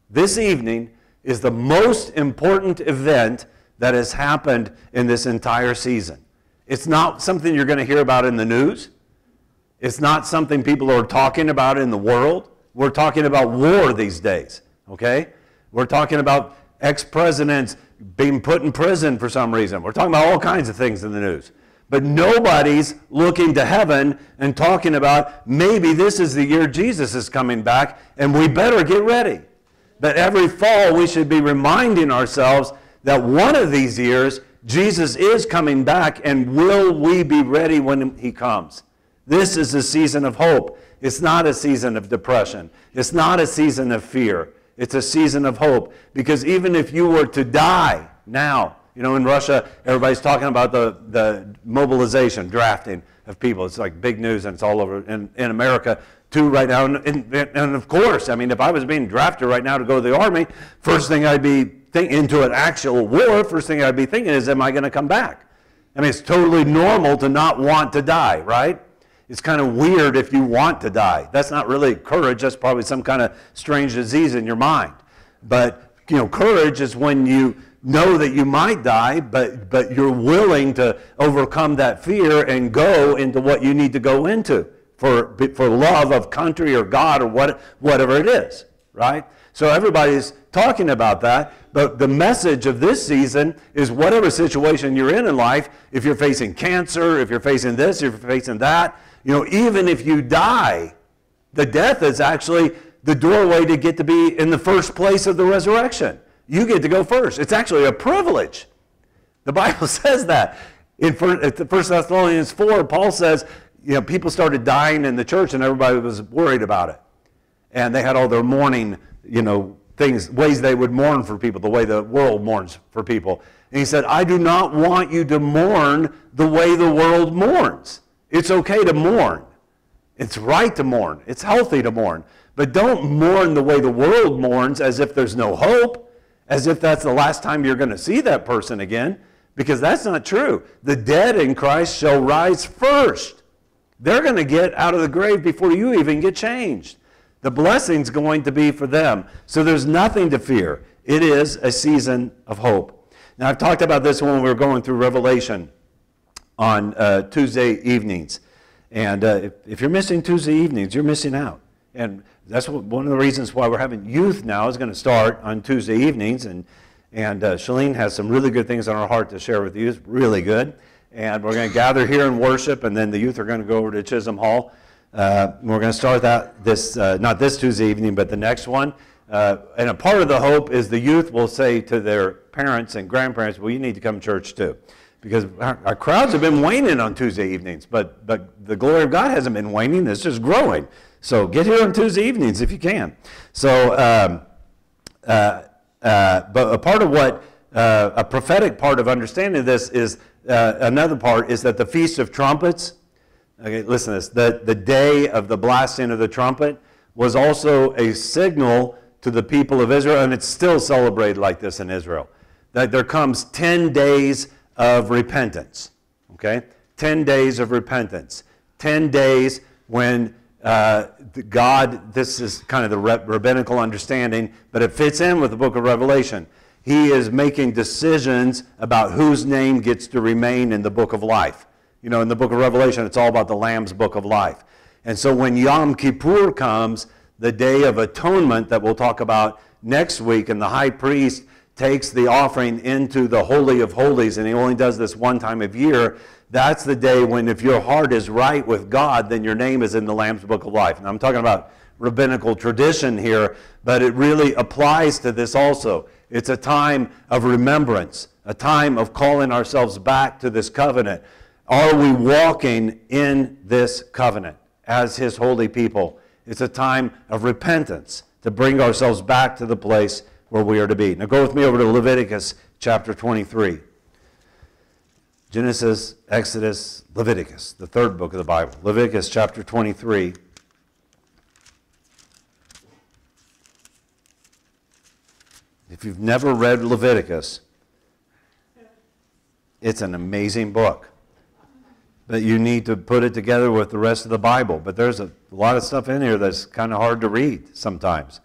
this evening is the most important event that has happened in this entire season. It's not something you're going to hear about in the news. It's not something people are talking about in the world. We're talking about war these days, okay? We're talking about ex presidents being put in prison for some reason. We're talking about all kinds of things in the news. But nobody's looking to heaven and talking about maybe this is the year Jesus is coming back and we better get ready. But every fall we should be reminding ourselves that one of these years Jesus is coming back and will we be ready when he comes? This is a season of hope. It's not a season of depression. It's not a season of fear. It's a season of hope. Because even if you were to die now, you know, in Russia, everybody's talking about the, the mobilization, drafting of people. It's like big news, and it's all over in, in America too right now. And, and, and, of course, I mean, if I was being drafted right now to go to the army, first thing I'd be thinking into an actual war, first thing I'd be thinking is, am I going to come back? I mean, it's totally normal to not want to die, right? It's kind of weird if you want to die. That's not really courage. That's probably some kind of strange disease in your mind. But, you know, courage is when you know that you might die, but, but you're willing to overcome that fear and go into what you need to go into for, for love of country or God or what, whatever it is, right? So everybody's talking about that. But the message of this season is whatever situation you're in in life, if you're facing cancer, if you're facing this, if you're facing that, you know, even if you die, the death is actually the doorway to get to be in the first place of the resurrection. You get to go first. It's actually a privilege. The *laughs* Bible says that. In 1 Thessalonians 4, Paul says, you know, people started dying in the church and everybody was worried about it. And they had all their mourning, you know, things, ways they would mourn for people, the way the world mourns for people. And he said, I do not want you to mourn the way the world mourns. It's okay to mourn. It's right to mourn. It's healthy to mourn. But don't mourn the way the world mourns as if there's no hope, as if that's the last time you're going to see that person again, because that's not true. The dead in Christ shall rise first. They're going to get out of the grave before you even get changed. The blessing's going to be for them. So there's nothing to fear. It is a season of hope. Now, I've talked about this when we were going through Revelation on uh, Tuesday evenings. And uh, if, if, you're missing Tuesday evenings, you're missing out. And that's what, one of the reasons why we're having youth now is going to start on Tuesday evenings. And, and uh, Shalene has some really good things on her heart to share with you. It's really good. And we're going to gather here and worship, and then the youth are going to go over to Chisholm Hall. Uh, we're going to start that this, uh, not this Tuesday evening, but the next one. Uh, and a part of the hope is the youth will say to their parents and grandparents, well, you need to come to church too because our, our, crowds have been waning on Tuesday evenings, but, but the glory of God hasn't been waning, it's just growing. So get here on Tuesday evenings if you can. So, um, uh, uh, but a part of what, uh, a prophetic part of understanding this is, uh, another part is that the Feast of Trumpets, okay, listen to this, the, the day of the blasting of the trumpet was also a signal to the people of Israel, and it's still celebrated like this in Israel. That there comes 10 days of repentance. Okay? 10 days of repentance. 10 days when uh, God, this is kind of the rabbinical understanding, but it fits in with the book of Revelation. He is making decisions about whose name gets to remain in the book of life. You know, in the book of Revelation, it's all about the Lamb's book of life. And so when Yom Kippur comes, the day of atonement that we'll talk about next week, and the high priest takes the offering into the Holy of Holies, and he only does this one time of year, that's the day when, if your heart is right with God, then your name is in the Lamb's Book of Life. I'm talking about rabbinical tradition here, but it really applies to this also. It's a time of remembrance, a time of calling ourselves back to this covenant. Are we walking in this covenant as His holy people? It's a time of repentance to bring ourselves back to the place where we are to be. Now go with me over to Leviticus chapter 23. Genesis, Exodus, Leviticus, the third book of the Bible. Leviticus chapter 23. If you've never read Leviticus, it's an amazing book. But you need to put it together with the rest of the Bible. But there's a lot of stuff in here that's kind of hard to read sometimes.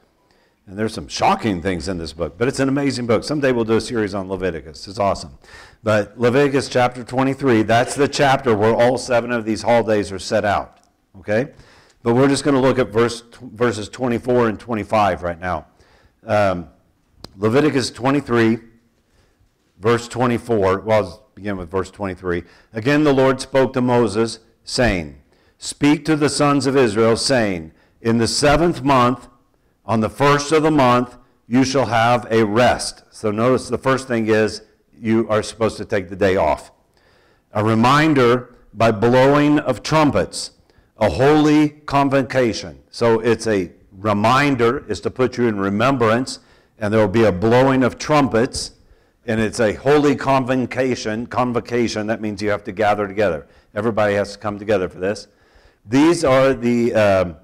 And there's some shocking things in this book, but it's an amazing book. Someday we'll do a series on Leviticus. It's awesome. But Leviticus chapter 23, that's the chapter where all seven of these holidays are set out. Okay? But we're just going to look at verse, verses 24 and 25 right now. Um, Leviticus 23, verse 24. Well, I'll begin with verse 23. Again, the Lord spoke to Moses, saying, Speak to the sons of Israel, saying, In the seventh month, on the first of the month, you shall have a rest. So notice the first thing is you are supposed to take the day off. A reminder by blowing of trumpets, a holy convocation. So it's a reminder, is to put you in remembrance, and there will be a blowing of trumpets, and it's a holy convocation. Convocation, that means you have to gather together. Everybody has to come together for this. These are the. Um,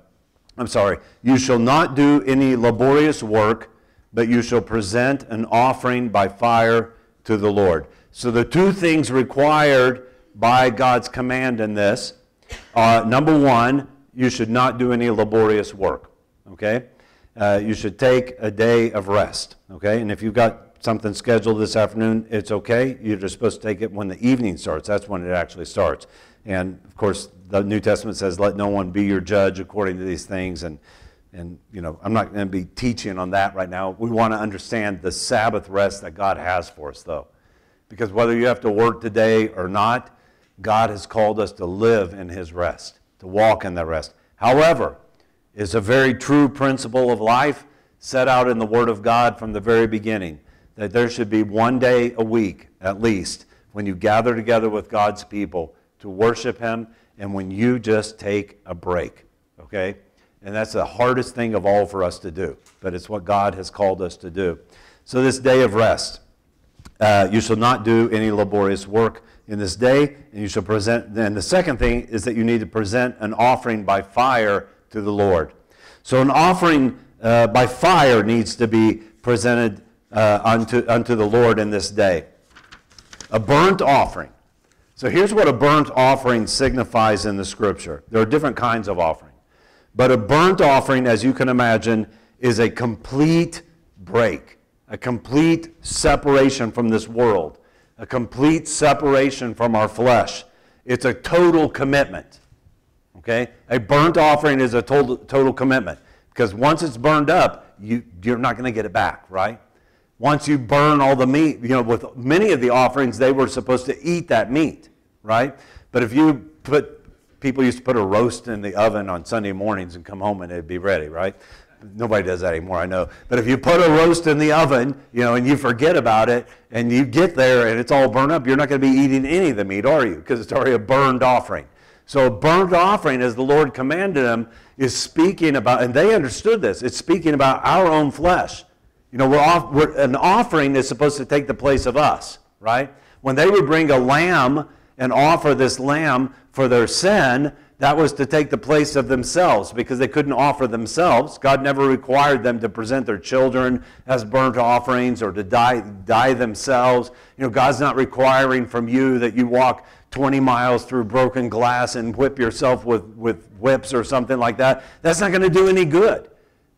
I'm sorry, you shall not do any laborious work, but you shall present an offering by fire to the Lord. So the two things required by God's command in this are number one, you should not do any laborious work. Okay? Uh, you should take a day of rest. Okay? And if you've got something scheduled this afternoon, it's okay. You're just supposed to take it when the evening starts. That's when it actually starts. And of course, the New Testament says, let no one be your judge according to these things. And And, you know, I'm not going to be teaching on that right now. We want to understand the Sabbath rest that God has for us, though. Because whether you have to work today or not, God has called us to live in His rest, to walk in that rest. However, it's a very true principle of life set out in the Word of God from the very beginning that there should be one day a week, at least, when you gather together with God's people to worship Him and when you just take a break, okay? And that's the hardest thing of all for us to do, but it's what God has called us to do. So, this day of rest, uh, you shall not do any laborious work in this day, and you shall present. Then the second thing is that you need to present an offering by fire to the Lord. So, an offering uh, by fire needs to be presented uh, unto, unto the Lord in this day. A burnt offering. So, here's what a burnt offering signifies in the scripture there are different kinds of offering. But a burnt offering, as you can imagine, is a complete break, a complete separation from this world, a complete separation from our flesh. It's a total commitment. Okay? A burnt offering is a total, total commitment because once it's burned up, you, you're not going to get it back, right? Once you burn all the meat, you know, with many of the offerings, they were supposed to eat that meat, right? But if you put people used to put a roast in the oven on Sunday mornings and come home and it'd be ready, right? Nobody does that anymore, I know. But if you put a roast in the oven, you know, and you forget about it, and you get there and it's all burned up, you're not going to be eating any of the meat, are you? Because it's already a burned offering. So a burnt offering, as the Lord commanded them, is speaking about, and they understood this. It's speaking about our own flesh. You know, we're off, we're, an offering is supposed to take the place of us, right? When they would bring a lamb and offer this lamb for their sin, that was to take the place of themselves because they couldn't offer themselves. God never required them to present their children as burnt offerings or to die, die themselves. You know, God's not requiring from you that you walk 20 miles through broken glass and whip yourself with, with whips or something like that. That's not going to do any good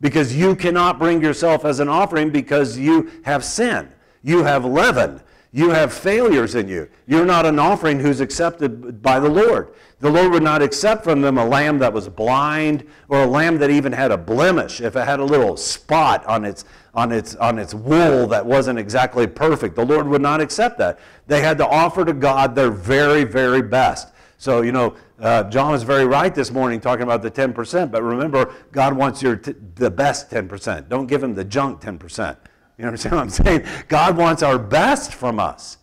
because you cannot bring yourself as an offering because you have sin. You have leaven. You have failures in you. You're not an offering who's accepted by the Lord. The Lord would not accept from them a lamb that was blind or a lamb that even had a blemish. If it had a little spot on its, on its, on its wool that wasn't exactly perfect, the Lord would not accept that. They had to offer to God their very, very best. So, you know, uh, John was very right this morning talking about the 10%, but remember, God wants your the best 10%. Don't give him the junk 10%. You understand what I'm saying? God wants our best from us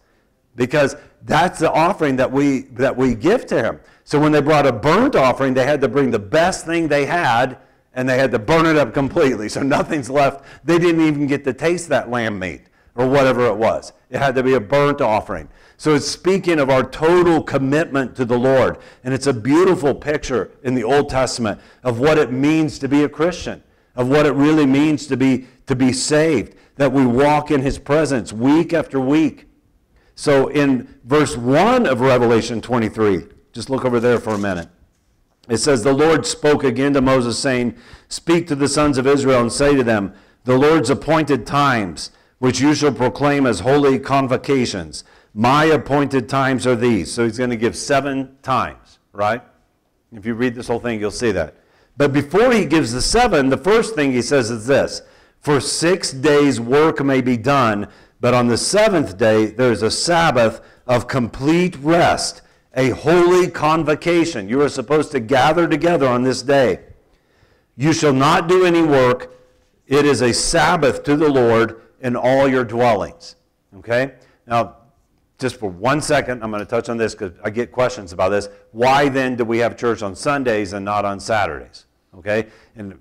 because that's the offering that we, that we give to Him. So when they brought a burnt offering, they had to bring the best thing they had and they had to burn it up completely. So nothing's left. They didn't even get to taste that lamb meat or whatever it was. It had to be a burnt offering. So it's speaking of our total commitment to the Lord. And it's a beautiful picture in the Old Testament of what it means to be a Christian, of what it really means to be, to be saved that we walk in his presence week after week. So in verse 1 of Revelation 23, just look over there for a minute. It says, The Lord spoke again to Moses, saying, Speak to the sons of Israel and say to them, The Lord's appointed times, which you shall proclaim as holy convocations. My appointed times are these. So he's going to give seven times, right? If you read this whole thing, you'll see that. But before he gives the seven, the first thing he says is this for six days work may be done, but on the seventh day there is a Sabbath of complete rest, a holy convocation. You are supposed to gather together on this day. You shall not do any work. It is a Sabbath to the Lord in all your dwellings. Okay? Now, just for one second, I'm going to touch on this because I get questions about this. Why then do we have church on Sundays and not on Saturdays? Okay? And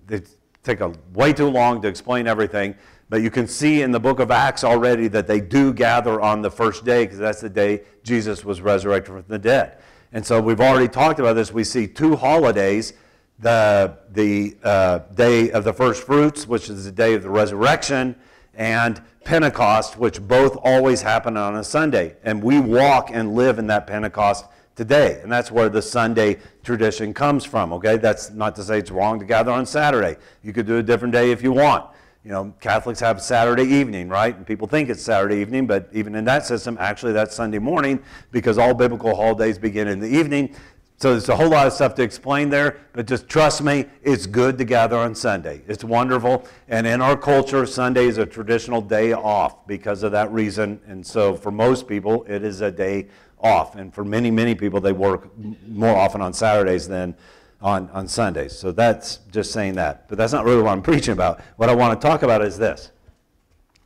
take a, way too long to explain everything, but you can see in the book of Acts already that they do gather on the first day because that's the day Jesus was resurrected from the dead. And so we've already talked about this. We see two holidays the, the uh, day of the first fruits, which is the day of the resurrection, and Pentecost, which both always happen on a Sunday. And we walk and live in that Pentecost today. And that's where the Sunday tradition comes from, okay? That's not to say it's wrong to gather on Saturday. You could do a different day if you want. You know, Catholics have Saturday evening, right? And people think it's Saturday evening, but even in that system, actually that's Sunday morning because all biblical holidays begin in the evening. So there's a whole lot of stuff to explain there, but just trust me, it's good to gather on Sunday. It's wonderful. And in our culture, Sunday is a traditional day off because of that reason. And so for most people, it is a day off. And for many, many people, they work more often on Saturdays than on, on Sundays. So that's just saying that. But that's not really what I'm *laughs* preaching about. What I want to talk about is this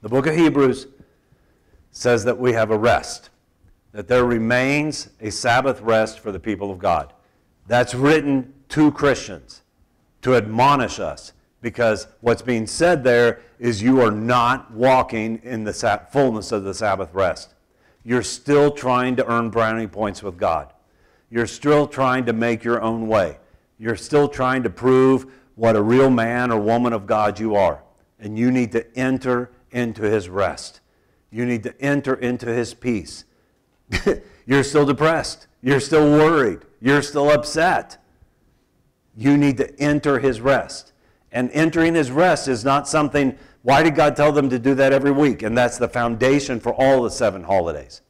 the book of Hebrews says that we have a rest that there remains a Sabbath rest for the people of God. That's written to Christians to admonish us because what's being said there is you are not walking in the fullness of the Sabbath rest. You're still trying to earn brownie points with God. You're still trying to make your own way. You're still trying to prove what a real man or woman of God you are. And you need to enter into his rest. You need to enter into his peace. *laughs* You're still depressed. You're still worried. You're still upset. You need to enter his rest. And entering his rest is not something, why did God tell them to do that every week? And that's the foundation for all the seven holidays.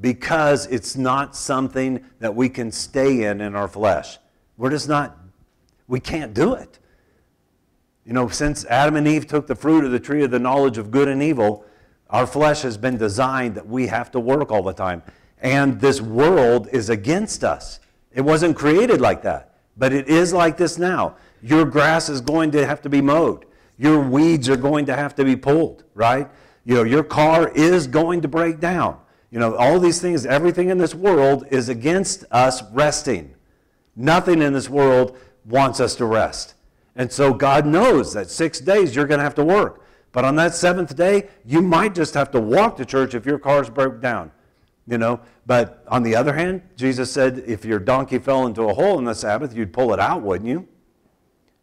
Because it's not something that we can stay in in our flesh. We're just not, we can't do it. You know, since Adam and Eve took the fruit of the tree of the knowledge of good and evil, our flesh has been designed that we have to work all the time. And this world is against us. It wasn't created like that, but it is like this now. Your grass is going to have to be mowed. Your weeds are going to have to be pulled, right? You know, your car is going to break down. You know, all these things, everything in this world is against us resting. Nothing in this world wants us to rest. And so God knows that six days you're going to have to work. But on that seventh day, you might just have to walk to church if your car's broke down. You know, but on the other hand, Jesus said if your donkey fell into a hole in the Sabbath, you'd pull it out, wouldn't you?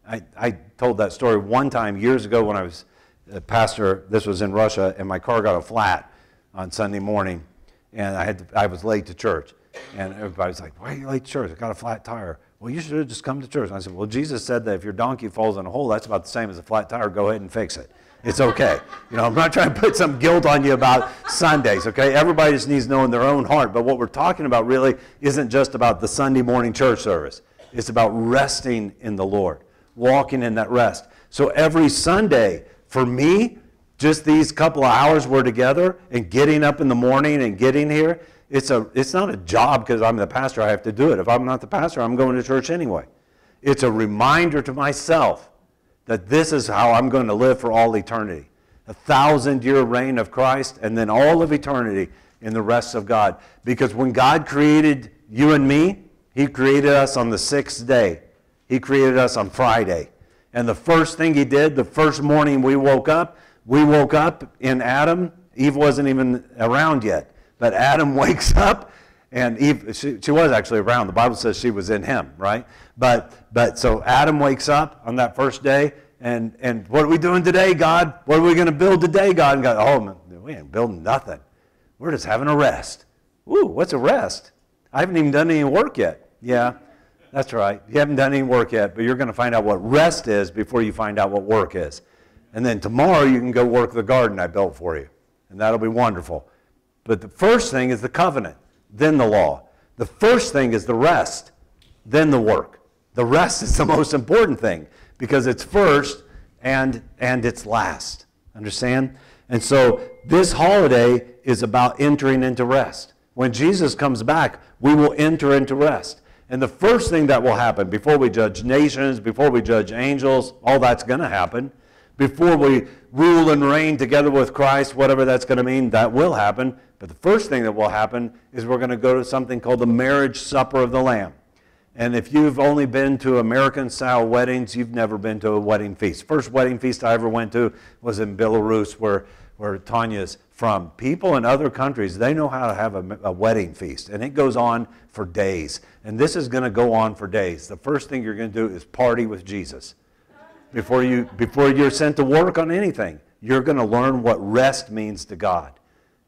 I, I told that story one time years ago when I was a pastor. This was in Russia, and my car got a flat on Sunday morning, and I had to, I was late to church, and everybody was like, "Why are you late to church? I got a flat tire." Well, you should have just come to church. And I said, "Well, Jesus said that if your donkey falls in a hole, that's about the same as a flat tire. Go ahead and fix it." It's okay. *laughs* You know, I'm not trying to put some guilt on you about Sundays, okay? Everybody just needs to know in their own heart. But what we're talking about really isn't just about the Sunday morning church service, it's about resting in the Lord, walking in that rest. So every Sunday, for me, just these couple of hours we're together and getting up in the morning and getting here, it's, a, it's not a job because I'm the pastor, I have to do it. If I'm not the pastor, I'm going to church anyway. It's a reminder to myself that this is how I'm going to live for all eternity. A thousand year reign of Christ and then all of eternity in the rest of God. Because when God created you and me, He created us on the sixth day. He created us on Friday. And the first thing He did, the first morning we woke up, we woke up in Adam. Eve wasn't even around yet. But Adam *laughs* wakes up and Eve, she, she was actually around. The Bible says she was in him, right? But, but so Adam wakes up on that first day, and, and what are we doing today, God? What are we going to build today, God? And God, oh, man, we ain't building nothing. We're just having a rest. Ooh, what's a rest? I haven't even done any work yet. Yeah, that's right. You haven't done any work yet, but you're going to find out what rest is before you find out what work is. And then tomorrow you can go work the garden I built for you, and that'll be wonderful. But the first thing is the covenant, then the law. The first thing is the rest, then the work. The rest is the *laughs* most important thing because it's first and, and it's last. Understand? And so this holiday is about entering into rest. When Jesus comes back, we will enter into rest. And the first thing that will happen before we judge nations, before we judge angels, all that's going to happen. Before we rule and reign together with Christ, whatever that's going to mean, that will happen. But the first thing that will happen is we're going to go to something called the marriage supper of the Lamb. And if you've only been to American style weddings, you've never been to a wedding feast. First wedding feast I ever went to was in Belarus, where, where Tanya's from. People in other countries, they know how to have a, a wedding feast, and it goes on for days. And this is going to go on for days. The first thing you're going to do is party with Jesus. Before, you, before you're sent to work on anything, you're going to learn what rest means to God.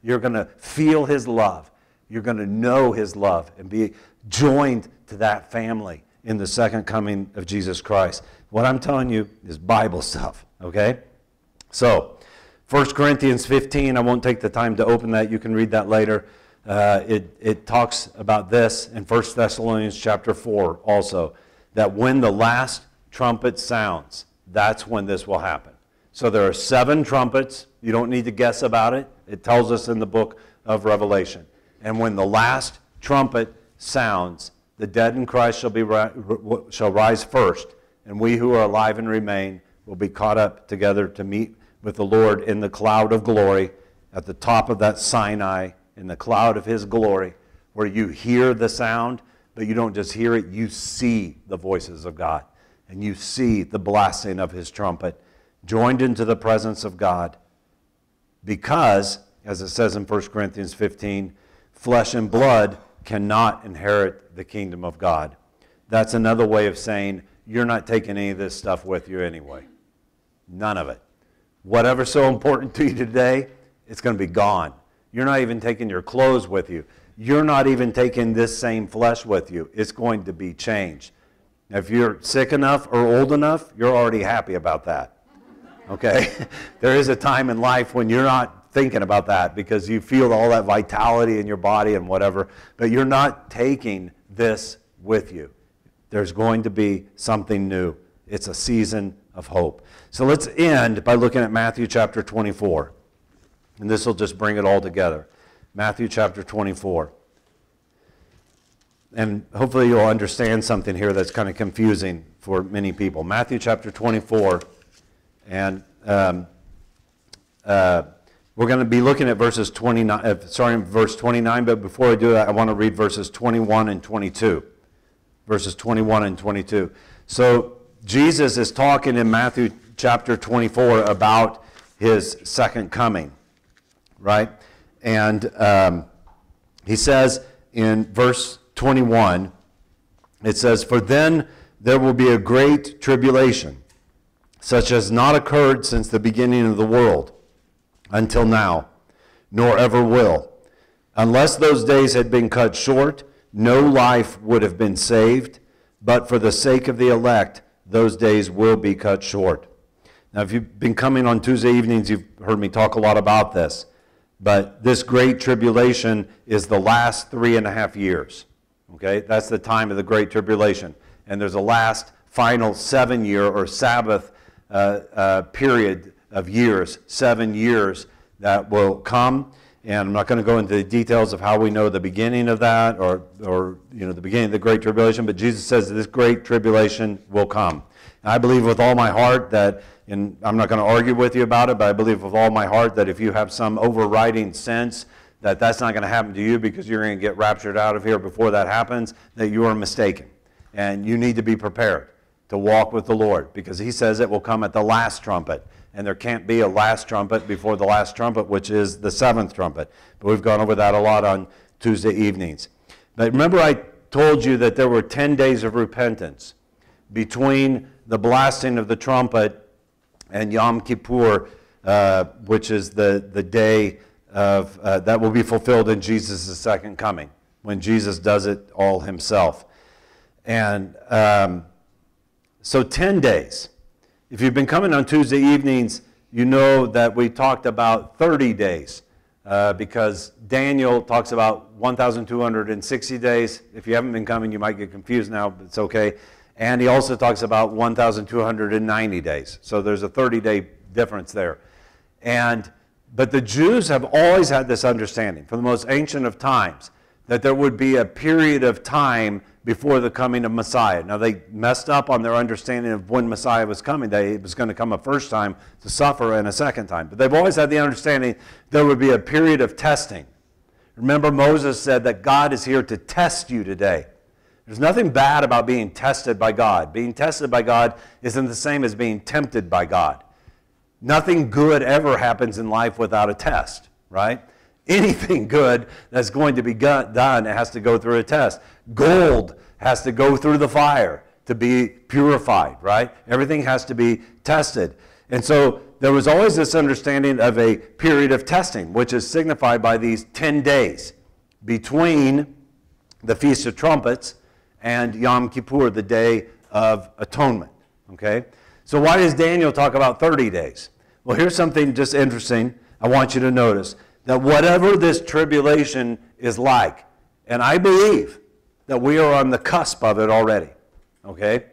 You're going to feel His love. You're going to know His love and be joined to that family in the second coming of Jesus Christ. What I'm telling you is Bible stuff, okay? So, 1 Corinthians 15, I won't take the time to open that. You can read that later. uh, it, it talks about this in 1 Thessalonians chapter 4 also, that when the last trumpet sounds, that's when this will happen. So there are seven trumpets. You don't need to guess about it. It tells us in the book of Revelation. And when the last trumpet sounds, the dead in Christ shall, be, shall rise first, and we who are alive and remain will be caught up together to meet with the Lord in the cloud of glory at the top of that Sinai in the cloud of his glory, where you hear the sound, but you don't just hear it, you see the voices of God. And you see the blasting of his trumpet, joined into the presence of God. Because, as it says in 1 Corinthians 15, flesh and blood cannot inherit the kingdom of God. That's another way of saying you're not taking any of this stuff with you anyway. None of it. Whatever's so important to you today, it's going to be gone. You're not even taking your clothes with you. You're not even taking this same flesh with you. It's going to be changed. If you're sick enough or old enough, you're already happy about that. Okay? *laughs* there is a time in life when you're not thinking about that because you feel all that vitality in your body and whatever, but you're not taking this with you. There's going to be something new. It's a season of hope. So let's end by looking at Matthew chapter 24. And this will just bring it all together. Matthew chapter 24. And hopefully you'll understand something here that's kind of confusing for many people. Matthew chapter 24. And um, uh, we're going to be looking at verses 29, uh, verse 29, but before I do that, I want to read verses 21 and 22. Verses 21 and 22. So Jesus is talking in Matthew chapter 24 about his second coming right? And um, he says in verse 21, it says, For then there will be a great tribulation, such as not occurred since the beginning of the world until now, nor ever will. Unless those days had been cut short, no life would have been saved, but for the sake of the elect, those days will be cut short. Now, if you've been coming on Tuesday evenings, you've heard me talk a lot about this. But this great tribulation is the last three and a half years. Okay? That's the time of the great tribulation. And there's a last final seven year or Sabbath uh, uh, period of years, seven years that will come. And I'm not going to go into the details of how we know the beginning of that or, or you know, the beginning of the Great Tribulation, but Jesus says this great tribulation will come. And I believe with all my heart that and I'm not going to argue with you about it, but I believe with all my heart that if you have some overriding sense that that's not going to happen to you because you're going to get raptured out of here before that happens, that you are mistaken. And you need to be prepared to walk with the Lord because He says it will come at the last trumpet. And there can't be a last trumpet before the last trumpet, which is the seventh trumpet. But we've gone over that a lot on Tuesday evenings. But remember, I told you that there were 10 days of repentance between the blasting of the trumpet and Yom Kippur, uh, which is the, the day of, uh, that will be fulfilled in Jesus' second coming, when Jesus does it all himself. And um, so 10 days. If you've been coming on Tuesday evenings, you know that we talked about 30 days. Uh, because Daniel talks about 1,260 days. If you haven't been coming, you might get confused now, but it's okay. And he also talks about 1,290 days. So there's a 30 day difference there. And, but the Jews have always had this understanding from the most ancient of times that there would be a period of time before the coming of Messiah. Now, they messed up on their understanding of when Messiah was coming. They, it was going to come a first time to suffer and a second time. But they've always had the understanding there would be a period of testing. Remember, Moses said that God is here to test you today. There's nothing bad about being tested by God. Being tested by God isn't the same as being tempted by God. Nothing good ever happens in life without a test, right? *laughs* Anything good that's going to be done has to go through a test. Gold has to go through the fire to be purified, right? Everything has to be tested. And so there was always this understanding of a period of testing, which is signified by these 10 days between the Feast of Trumpets and Yom Kippur, the Day of Atonement. Okay? So, why does Daniel talk about 30 days? Well, here's something just interesting I want you to notice that whatever this tribulation is like. And I believe that we are on the cusp of it already. Okay?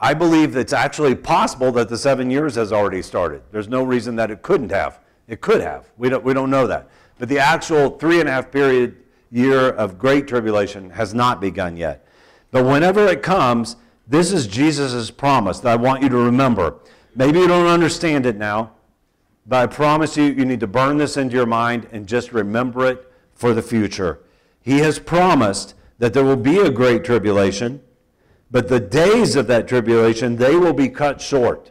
I believe it's actually possible that the seven years has already started. There's no reason that it couldn't have. It could have. We don't, we don't know that. But the actual three and a half period year of great tribulation has not begun yet. But whenever it comes, this is Jesus' promise that I want you to remember. Maybe you don't understand it now, but I promise you, you need to burn this into your mind and just remember it for the future. He has promised that there will be a great tribulation, but the days of that tribulation, they will be cut short.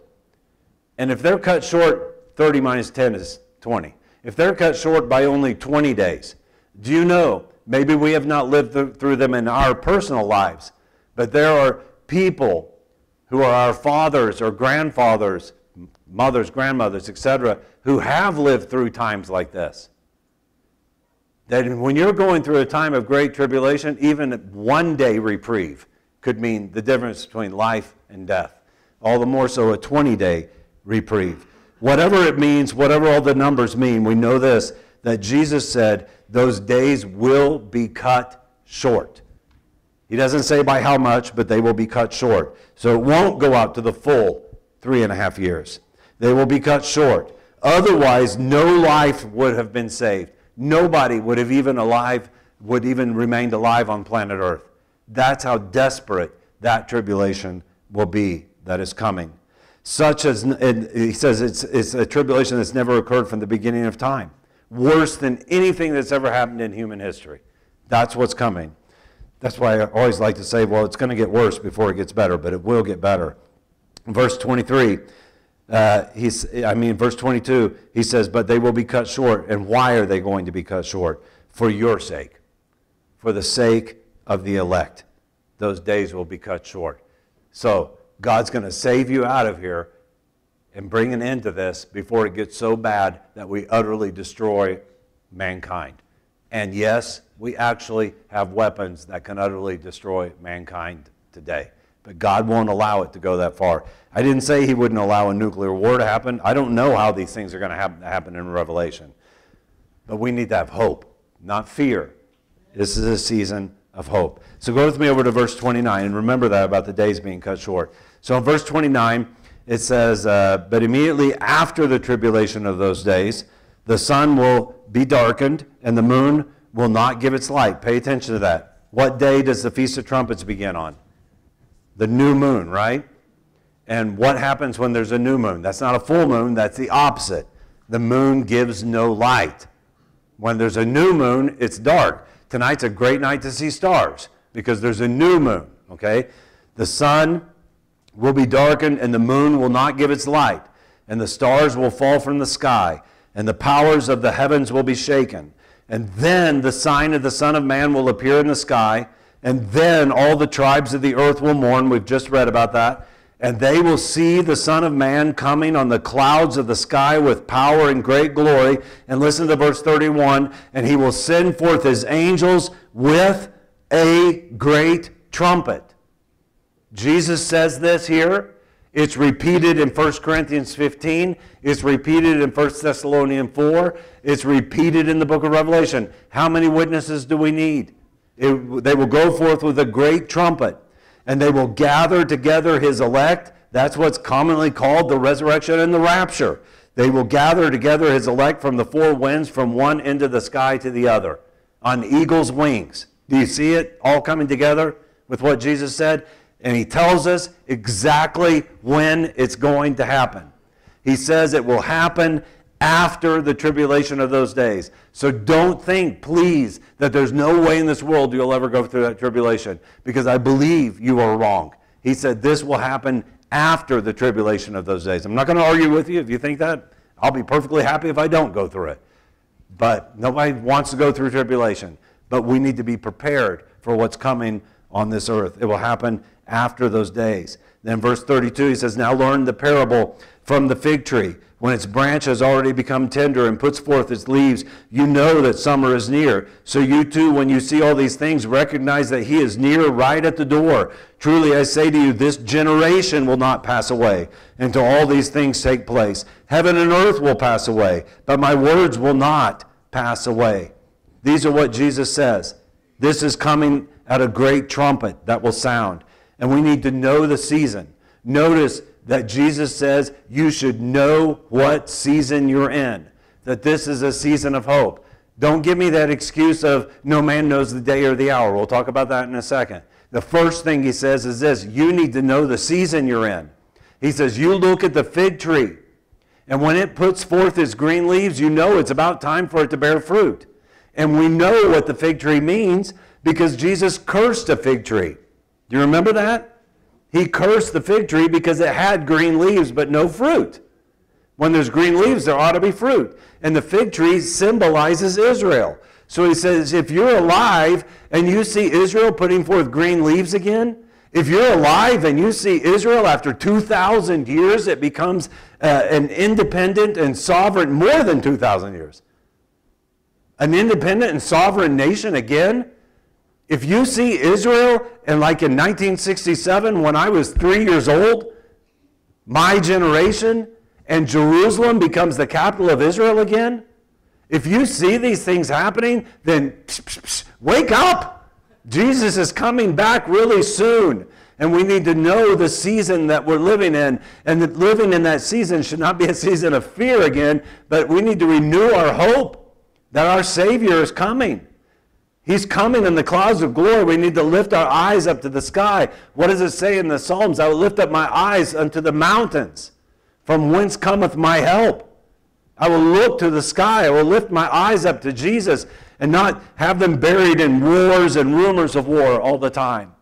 And if they're cut short, 30 minus 10 is 20. If they're cut short by only 20 days, do you know Maybe we have not lived through them in our personal lives, but there are people who are our fathers or grandfathers, mothers, grandmothers, etc., who have lived through times like this. That when you're going through a time of great tribulation, even one day reprieve could mean the difference between life and death. All the more so a 20 day reprieve. Whatever it means, whatever all the numbers mean, we know this that Jesus said those days will be cut short. He doesn't say by how much, but they will be cut short. So it won't go out to the full three and a half years. They will be cut short. Otherwise, no life would have been saved. Nobody would have even alive, would even remained alive on planet Earth. That's how desperate that tribulation will be that is coming. Such as, he says it's, it's a tribulation that's never occurred from the beginning of time worse than anything that's ever happened in human history. That's what's coming. That's why I always like to say, well, it's going to get worse before it gets better, but it will get better. Verse 23, uh, he's, I mean, verse 22, he says, but they will be cut short. And why are they going to be cut short? For your sake, for the sake of the elect. Those days will be cut short. So God's going to save you out of here and bring an end to this before it gets so bad that we utterly destroy mankind. And yes, we actually have weapons that can utterly destroy mankind today. But God won't allow it to go that far. I didn't say He wouldn't allow a nuclear war to happen. I don't know how these things are going to happen in Revelation. But we need to have hope, not fear. This is a season of hope. So go with me over to verse 29 and remember that about the days being cut short. So in verse 29, it says, uh, But immediately after the tribulation of those days, the sun will be darkened and the moon will not give its light. Pay attention to that. What day does the Feast of Trumpets begin on? The new moon, right? And what happens when there's a new moon? That's not a full moon, that's the opposite. The moon gives no light. When there's a new moon, it's dark. Tonight's a great night to see stars because there's a new moon, okay? The sun will be darkened, and the moon will not give its light, and the stars will fall from the sky, and the powers of the heavens will be shaken. And then the sign of the Son of Man will appear in the sky, and then all the tribes of the earth will mourn. We've just read about that. And they will see the Son of Man coming on the clouds of the sky with power and great glory. And listen to verse 31 and he will send forth his angels with a great trumpet Jesus says this here. It's repeated in 1 Corinthians 15. It's repeated in 1 Thessalonians 4. It's repeated in the book of Revelation. How many witnesses do we need? It, they will go forth with a great trumpet, and they will gather together his elect. That's what's commonly called the resurrection and the rapture. They will gather together his elect from the four winds, from one end of the sky to the other, on eagle's wings. Do you see it all coming together with what Jesus said? And he tells us exactly when it's going to happen. He says it will happen after the tribulation of those days. So don't think, please, that there's no way in this world you'll ever go through that tribulation, because I believe you are wrong. He said this will happen after the tribulation of those days. I'm not going to argue with you if you think that. I'll be perfectly happy if I don't go through it. But nobody wants to go through tribulation. But we need to be prepared for what's coming on this earth. It will happen after those days. Then, verse 32, he says, Now learn the parable from the fig tree. When its branch has already become tender and puts forth its leaves, you know that summer is near. So you too, when you see all these things, recognize that he is near right at the door. Truly I say to you, this generation will not pass away until all these things take place. Heaven and earth will pass away, but my words will not pass away. These are what Jesus says. This is coming at a great trumpet that will sound. And we need to know the season. Notice that Jesus says you should know what season you're in, that this is a season of hope. Don't give me that excuse of no man knows the day or the hour. We'll talk about that in a second. The first thing he says is this you need to know the season you're in. He says, You look at the fig tree, and when it puts forth its green leaves, you know it's about time for it to bear fruit. And we know what the fig tree means because Jesus cursed a fig tree. Do you remember that? He cursed the fig tree because it had green leaves but no fruit. When there's green leaves, there ought to be fruit. And the fig tree symbolizes Israel. So he says, if you're alive and you see Israel putting forth green leaves again, if you're alive and you see Israel after 2,000 years, it becomes uh, an independent and sovereign, more than 2,000 years, an independent and sovereign nation again. If you see Israel, and like in 1967, when I was three years old, my generation, and Jerusalem becomes the capital of Israel again, if you see these things happening, then psh, psh, psh, wake up. Jesus is coming back really soon. And we need to know the season that we're living in. And that living in that season should not be a season of fear again, but we need to renew our hope that our Savior is coming. He's coming in the clouds of glory. We need to lift our eyes up to the sky. What does it say in the Psalms? I will lift up my eyes unto the mountains. From whence cometh my help? I will look to the sky. I will lift my eyes up to Jesus and not have them buried in wars and rumors of war all the time,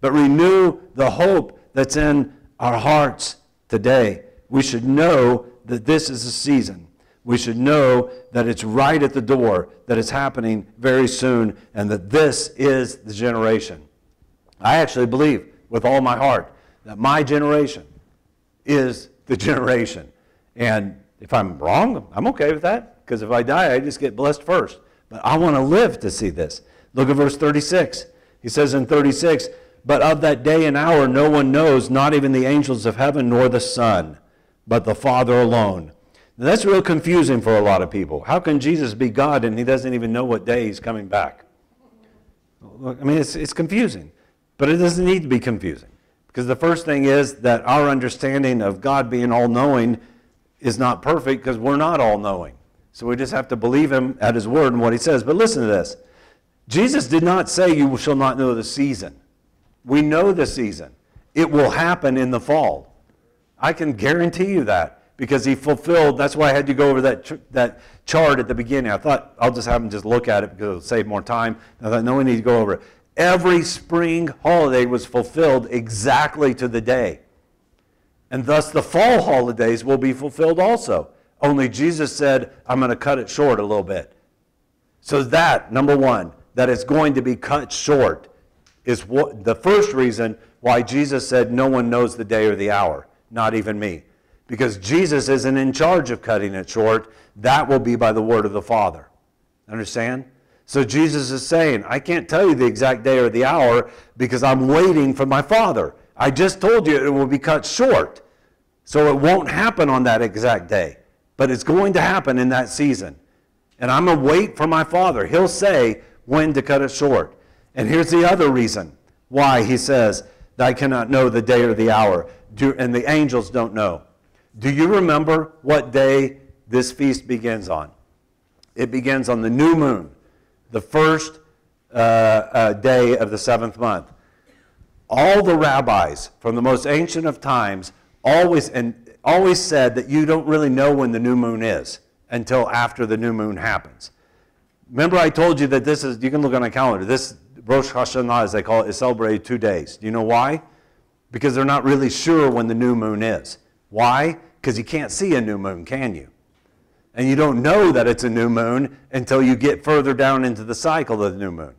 but renew the hope that's in our hearts today. We should know that this is a season. We should know that it's right at the door, that it's happening very soon, and that this is the generation. I actually believe with all my heart that my generation is the generation. And if I'm wrong, I'm okay with that because if I die, I just get blessed first. But I want to live to see this. Look at verse 36. He says in 36, But of that day and hour no one knows, not even the angels of heaven nor the Son, but the Father alone. That's real confusing for a lot of people. How can Jesus be God and he doesn't even know what day he's coming back? I mean, it's, it's confusing, but it doesn't need to be confusing. Because the first thing is that our understanding of God being all knowing is not perfect because we're not all knowing. So we just have to believe him at his word and what he says. But listen to this Jesus did not say, You shall not know the season. We know the season, it will happen in the fall. I can guarantee you that because he fulfilled. That's why I had to go over that, that chart at the beginning. I thought I'll just have him just look at it because it'll save more time. I thought, no, we need to go over it. Every spring holiday was fulfilled exactly to the day. And thus the fall holidays will be fulfilled also. Only Jesus said, I'm going to cut it short a little bit. So that, number one, that it's going to be cut short is what, the first reason why Jesus said, No one knows the day or the hour, not even me. Because Jesus isn't in charge of cutting it short. That will be by the word of the Father. Understand? So Jesus is saying, I can't tell you the exact day or the hour because I'm waiting for my Father. I just told you it will be cut short. So it won't happen on that exact day, but it's going to happen in that season. And I'm going to wait for my Father. He'll say when to cut it short. And here's the other reason why he says I cannot know the day or the hour, and the angels don't know. Do you remember what day this feast begins on? It begins on the new moon, the first uh, uh, day of the seventh month. All the rabbis from the most ancient of times always and always said that you don't really know when the new moon is until after the new moon happens. Remember, I told you that this is, you can look on a calendar, this Rosh Hashanah, as they call it, is celebrated two days. Do you know why? Because they're not really sure when the new moon is. Why? Because you can't see a new moon, can you? And you don't know that it's a new moon until you get further down into the cycle of the new moon.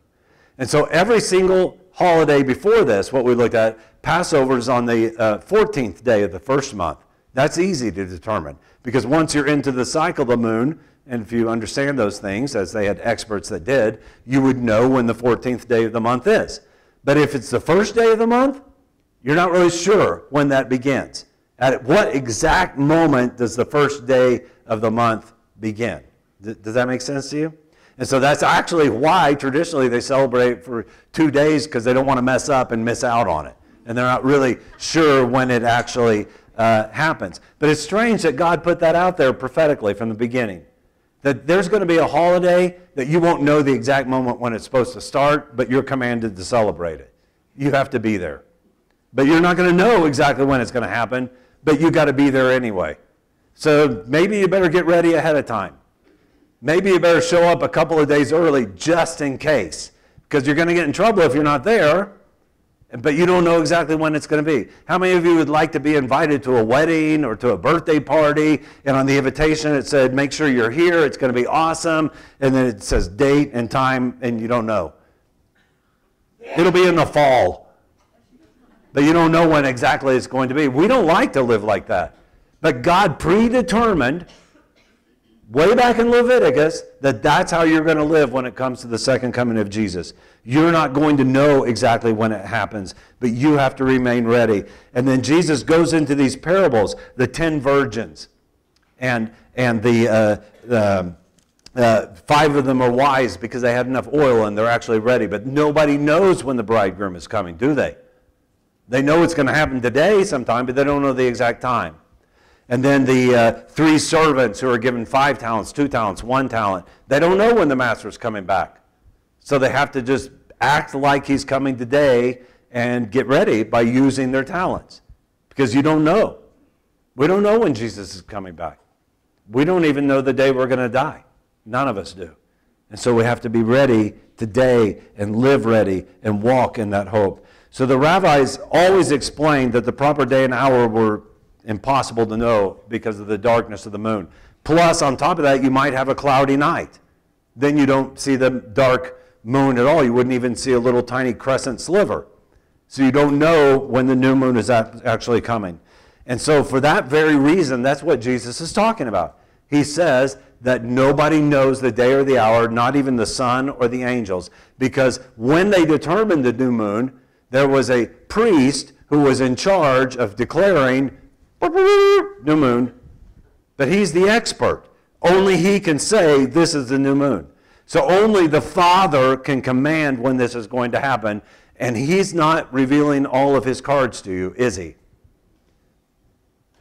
And so every single holiday before this, what we looked at, Passover is on the uh, 14th day of the first month. That's easy to determine because once you're into the cycle of the moon, and if you understand those things, as they had experts that did, you would know when the 14th day of the month is. But if it's the first day of the month, you're not really sure when that begins. At what exact moment does the first day of the month begin? Does that make sense to you? And so that's actually why traditionally they celebrate for two days because they don't want to mess up and miss out on it. And they're not really sure when it actually uh, happens. But it's strange that God put that out there prophetically from the beginning. That there's going to be a holiday that you won't know the exact moment when it's supposed to start, but you're commanded to celebrate it. You have to be there. But you're not going to know exactly when it's going to happen, but you got to be there anyway. So maybe you better get ready ahead of time. Maybe you better show up a couple of days early just in case, because you're going to get in trouble if you're not there, but you don't know exactly when it's going to be. How many of you would like to be invited to a wedding or to a birthday party, and on the invitation it said, make sure you're here, it's going to be awesome, and then it says date and time, and you don't know? It'll be in the fall, but you don't know when exactly it's going to be. We don't like to live like that. But God predetermined way back in Leviticus that that's how you're going to live when it comes to the second coming of Jesus. You're not going to know exactly when it happens, but you have to remain ready. And then Jesus goes into these parables, the ten virgins, and and the. Uh, the uh, five of them are wise because they had enough oil and they're actually ready. But nobody knows when the bridegroom is coming, do they? They know it's going to happen today sometime, but they don't know the exact time. And then the uh, three servants who are given five talents, two talents, one talent, they don't know when the master is coming back. So they have to just act like he's coming today and get ready by using their talents because you don't know. We don't know when Jesus is coming back. We don't even know the day we're going to die. None of us do. And so we have to be ready today and live ready and walk in that hope. So the rabbis always explained that the proper day and hour were impossible to know because of the darkness of the moon. Plus, on top of that, you might have a cloudy night. Then you don't see the dark moon at all. You wouldn't even see a little tiny crescent sliver. So you don't know when the new moon is actually coming. And so, for that very reason, that's what Jesus is talking about. He says that nobody knows the day or the hour, not even the Son or the angels, because when they determined the new moon, there was a priest who was in charge of declaring new moon. But he's the expert. Only he can say this is the new moon. So only the Father can command when this is going to happen. And he's not revealing all of his cards to you, is he?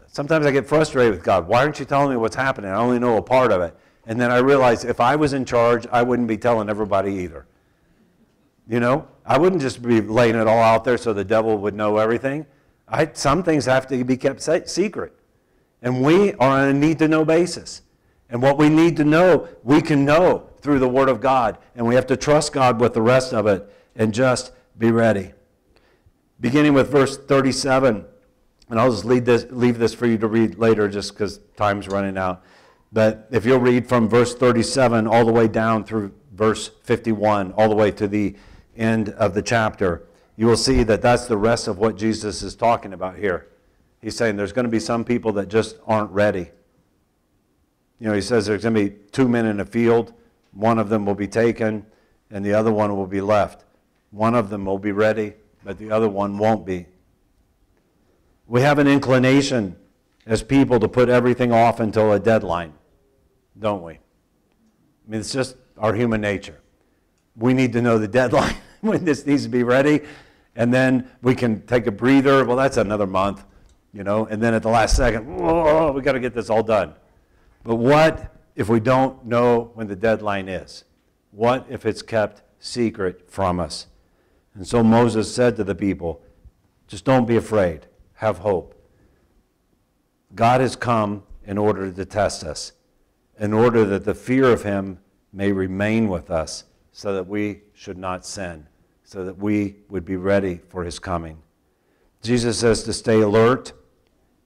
Sometimes I get frustrated with God. Why aren't you telling me what's happening? I only know a part of it. And then I realize if I was in charge, I wouldn't be telling everybody either. You know, I wouldn't just be laying it all out there so the devil would know everything. I, some things have to be kept secret. And we are on a need to know basis. And what we need to know, we can know through the Word of God. And we have to trust God with the rest of it and just be ready. Beginning with verse 37, and I'll just this, leave this for you to read later just because time's running out. But if you'll read from verse 37 all the way down through verse 51, all the way to the end of the chapter, you will see that that's the rest of what Jesus is talking about here. He's saying there's going to be some people that just aren't ready. You know, he says there's going to be two men in a field, one of them will be taken, and the other one will be left. One of them will be ready, but the other one won't be. We have an inclination as people to put everything off until a deadline, don't we? I mean, it's just our human nature. We need to know the deadline *laughs* when this needs to be ready and then we can take a breather. Well, that's another month, you know, and then at the last second, oh, we got to get this all done. But what if we don't know when the deadline is? What if it's kept secret from us? And so Moses said to the people, just don't be afraid, have hope. God has come in order to test us, in order that the fear of him may remain with us, so that we should not sin so that we would be ready for his coming. Jesus says to stay alert.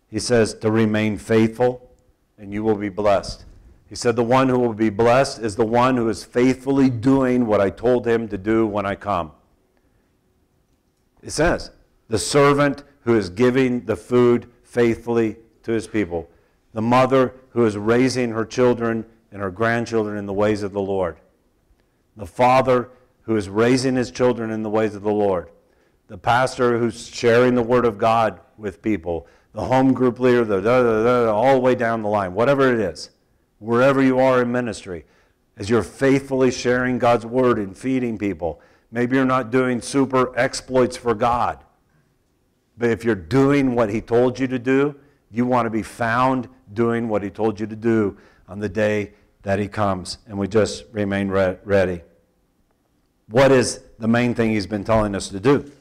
He says to remain faithful, and you will be blessed. He said, The one who will be blessed is the one who is faithfully doing what I told him to do when I come. It says, The servant who is giving the food faithfully to his people, the mother who is raising her children and her grandchildren in the ways of the Lord, the father who is raising his children in the ways of the Lord, the pastor who's sharing the word of God with people, the home group leader, the da, da, da, all the way down the line, whatever it is, wherever you are in ministry. as you're faithfully sharing God's word and feeding people. Maybe you're not doing super exploits for God. But if you're doing what He told you to do, you want to be found doing what He told you to do on the day that He comes. And we just remain re- ready. What is the main thing He's been telling us to do?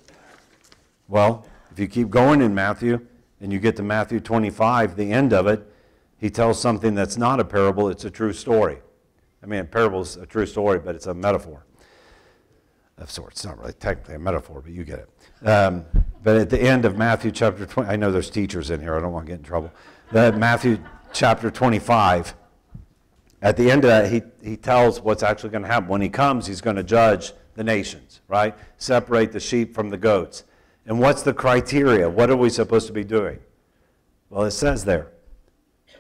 Well, if you keep going in Matthew and you get to Matthew 25, the end of it, He tells something that's not a parable, it's a true story. I mean, a parable is a true story, but it's a metaphor of sorts. It's not really technically a metaphor, but you get it. Um, but at the end of Matthew chapter 20, I know there's teachers in here, I don't want to get in trouble. Matthew chapter 25, at the end of that, he, he tells what's actually going to happen. When he comes, he's going to judge the nations, right? Separate the sheep from the goats. And what's the criteria? What are we supposed to be doing? Well, it says there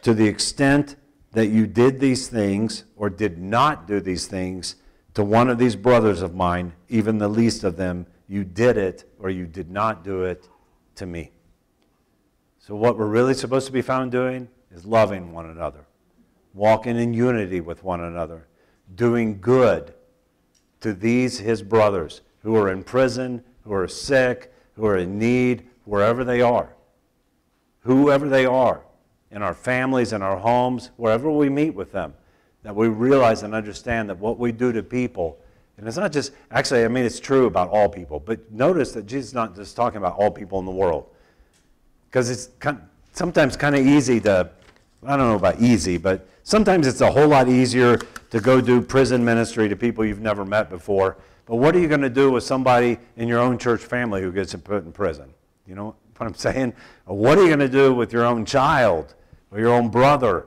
to the extent that you did these things or did not do these things to one of these brothers of mine, even the least of them, you did it or you did not do it to me. So, what we're really supposed to be found doing is loving one another, walking in unity with one another, doing good to these his brothers who are in prison, who are sick, who are in need, wherever they are. Whoever they are, in our families, in our homes, wherever we meet with them that we realize and understand that what we do to people, and it's not just, actually, I mean, it's true about all people, but notice that Jesus is not just talking about all people in the world. Because it's kind, sometimes kind of easy to, I don't know about easy, but sometimes it's a whole lot easier to go do prison ministry to people you've never met before. But what are you going to do with somebody in your own church family who gets put in prison? You know *laughs* what I'm saying? What are you going to do with your own child or your own brother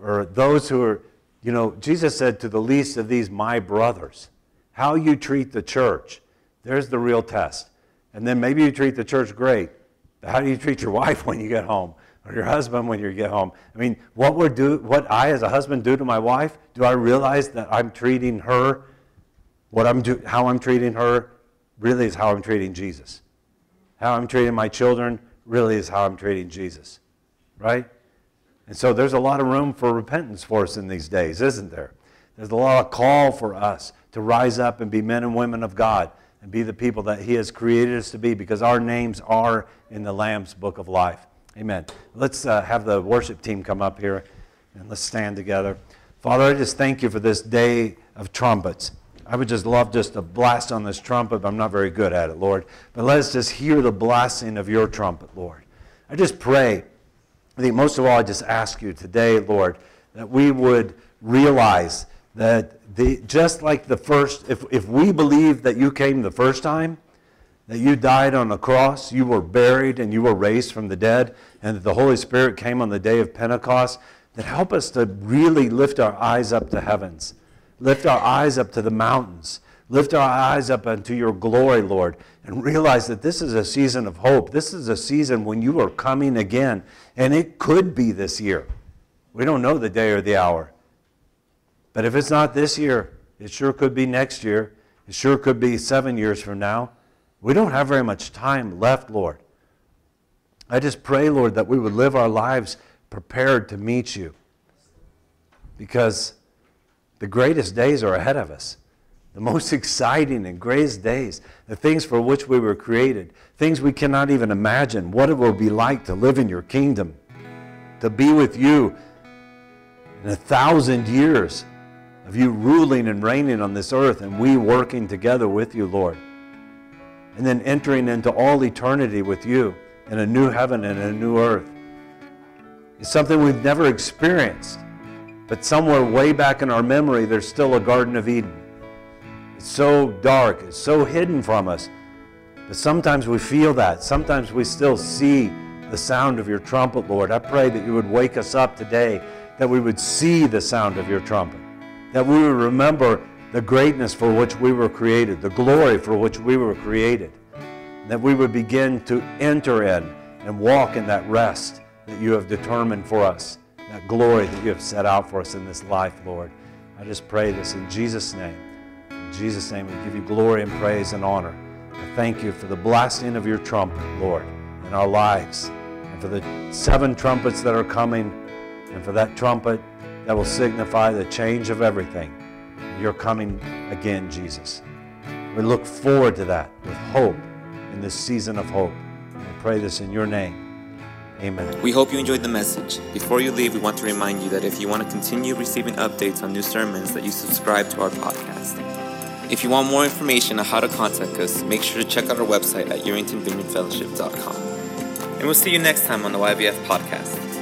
or those who are you know, Jesus said to the least of these, my brothers, how you treat the church, there's the real test. And then maybe you treat the church great. But how do you treat your *laughs* wife when you get home? Or your husband when you get home? I mean, what, would do, what I as a husband do to my wife, do I realize that I'm treating her, what I'm do, how I'm treating her, really is how I'm treating Jesus. How I'm treating my children really is how I'm treating Jesus. Right? And so there's a lot of room for repentance for us in these days, isn't there? There's a lot of call for us to rise up and be men and women of God and be the people that He has created us to be because our names are in the Lamb's book of life. Amen. Let's uh, have the worship team come up here and let's stand together. Father, I just thank you for this day of trumpets. I would just love just to blast on this trumpet, but I'm not very good at it, Lord. But let us just hear the blasting of your trumpet, Lord. I just pray I think most of all, I just ask you today, Lord, that we would realize that the, just like the first, if, if we believe that you came the first time, that you died on the cross, you were buried, and you were raised from the dead, and that the Holy Spirit came on the day of Pentecost, that help us to really lift our eyes up to heavens, lift our eyes up to the mountains, lift our eyes up unto your glory, Lord, and realize that this is a season of hope. This is a season when you are coming again. And it could be this year. We don't know the day or the hour. But if it's not this year, it sure could be next year. It sure could be seven years from now. We don't have very much time left, Lord. I just pray, Lord, that we would live our lives prepared to meet you. Because the greatest days are ahead of us the most *laughs* exciting and greatest days, the things for which we were created, things we cannot even imagine, what it will be like to live in your kingdom, to be with you in a thousand years of you ruling and reigning on this earth and we working together with you, Lord. And then entering into all eternity with you in a new heaven and a new earth. It's something we've never experienced, but somewhere way back in our memory, there's still a Garden of Eden It's so dark, it's so hidden from us. But sometimes we feel that. Sometimes we still see the sound of your trumpet, Lord. I pray that you would wake us up today, that we would see the sound of your trumpet, that we would remember the greatness for which we were created, the glory for which we were created, that we would begin to enter in and walk in that rest that you have determined for us, that glory that you have set out for us in this life, Lord. I just pray this in Jesus' name. In Jesus' name, we give you glory and praise and honor. I thank you for the blasting of your trumpet, Lord, in our lives, and for the seven trumpets that are coming, and for that trumpet that will signify the change of everything. You're coming again, Jesus. We look forward to that with hope in this season of hope. We pray this in your name. Amen. We hope you enjoyed the message. Before you leave, we want to remind you that if you want to continue receiving updates on new sermons, that you subscribe to our podcast. If you want more information on how to contact us, make sure to check out our website at UrringtonVineyardFellowship.com. And we'll see you next time on the YVF podcast.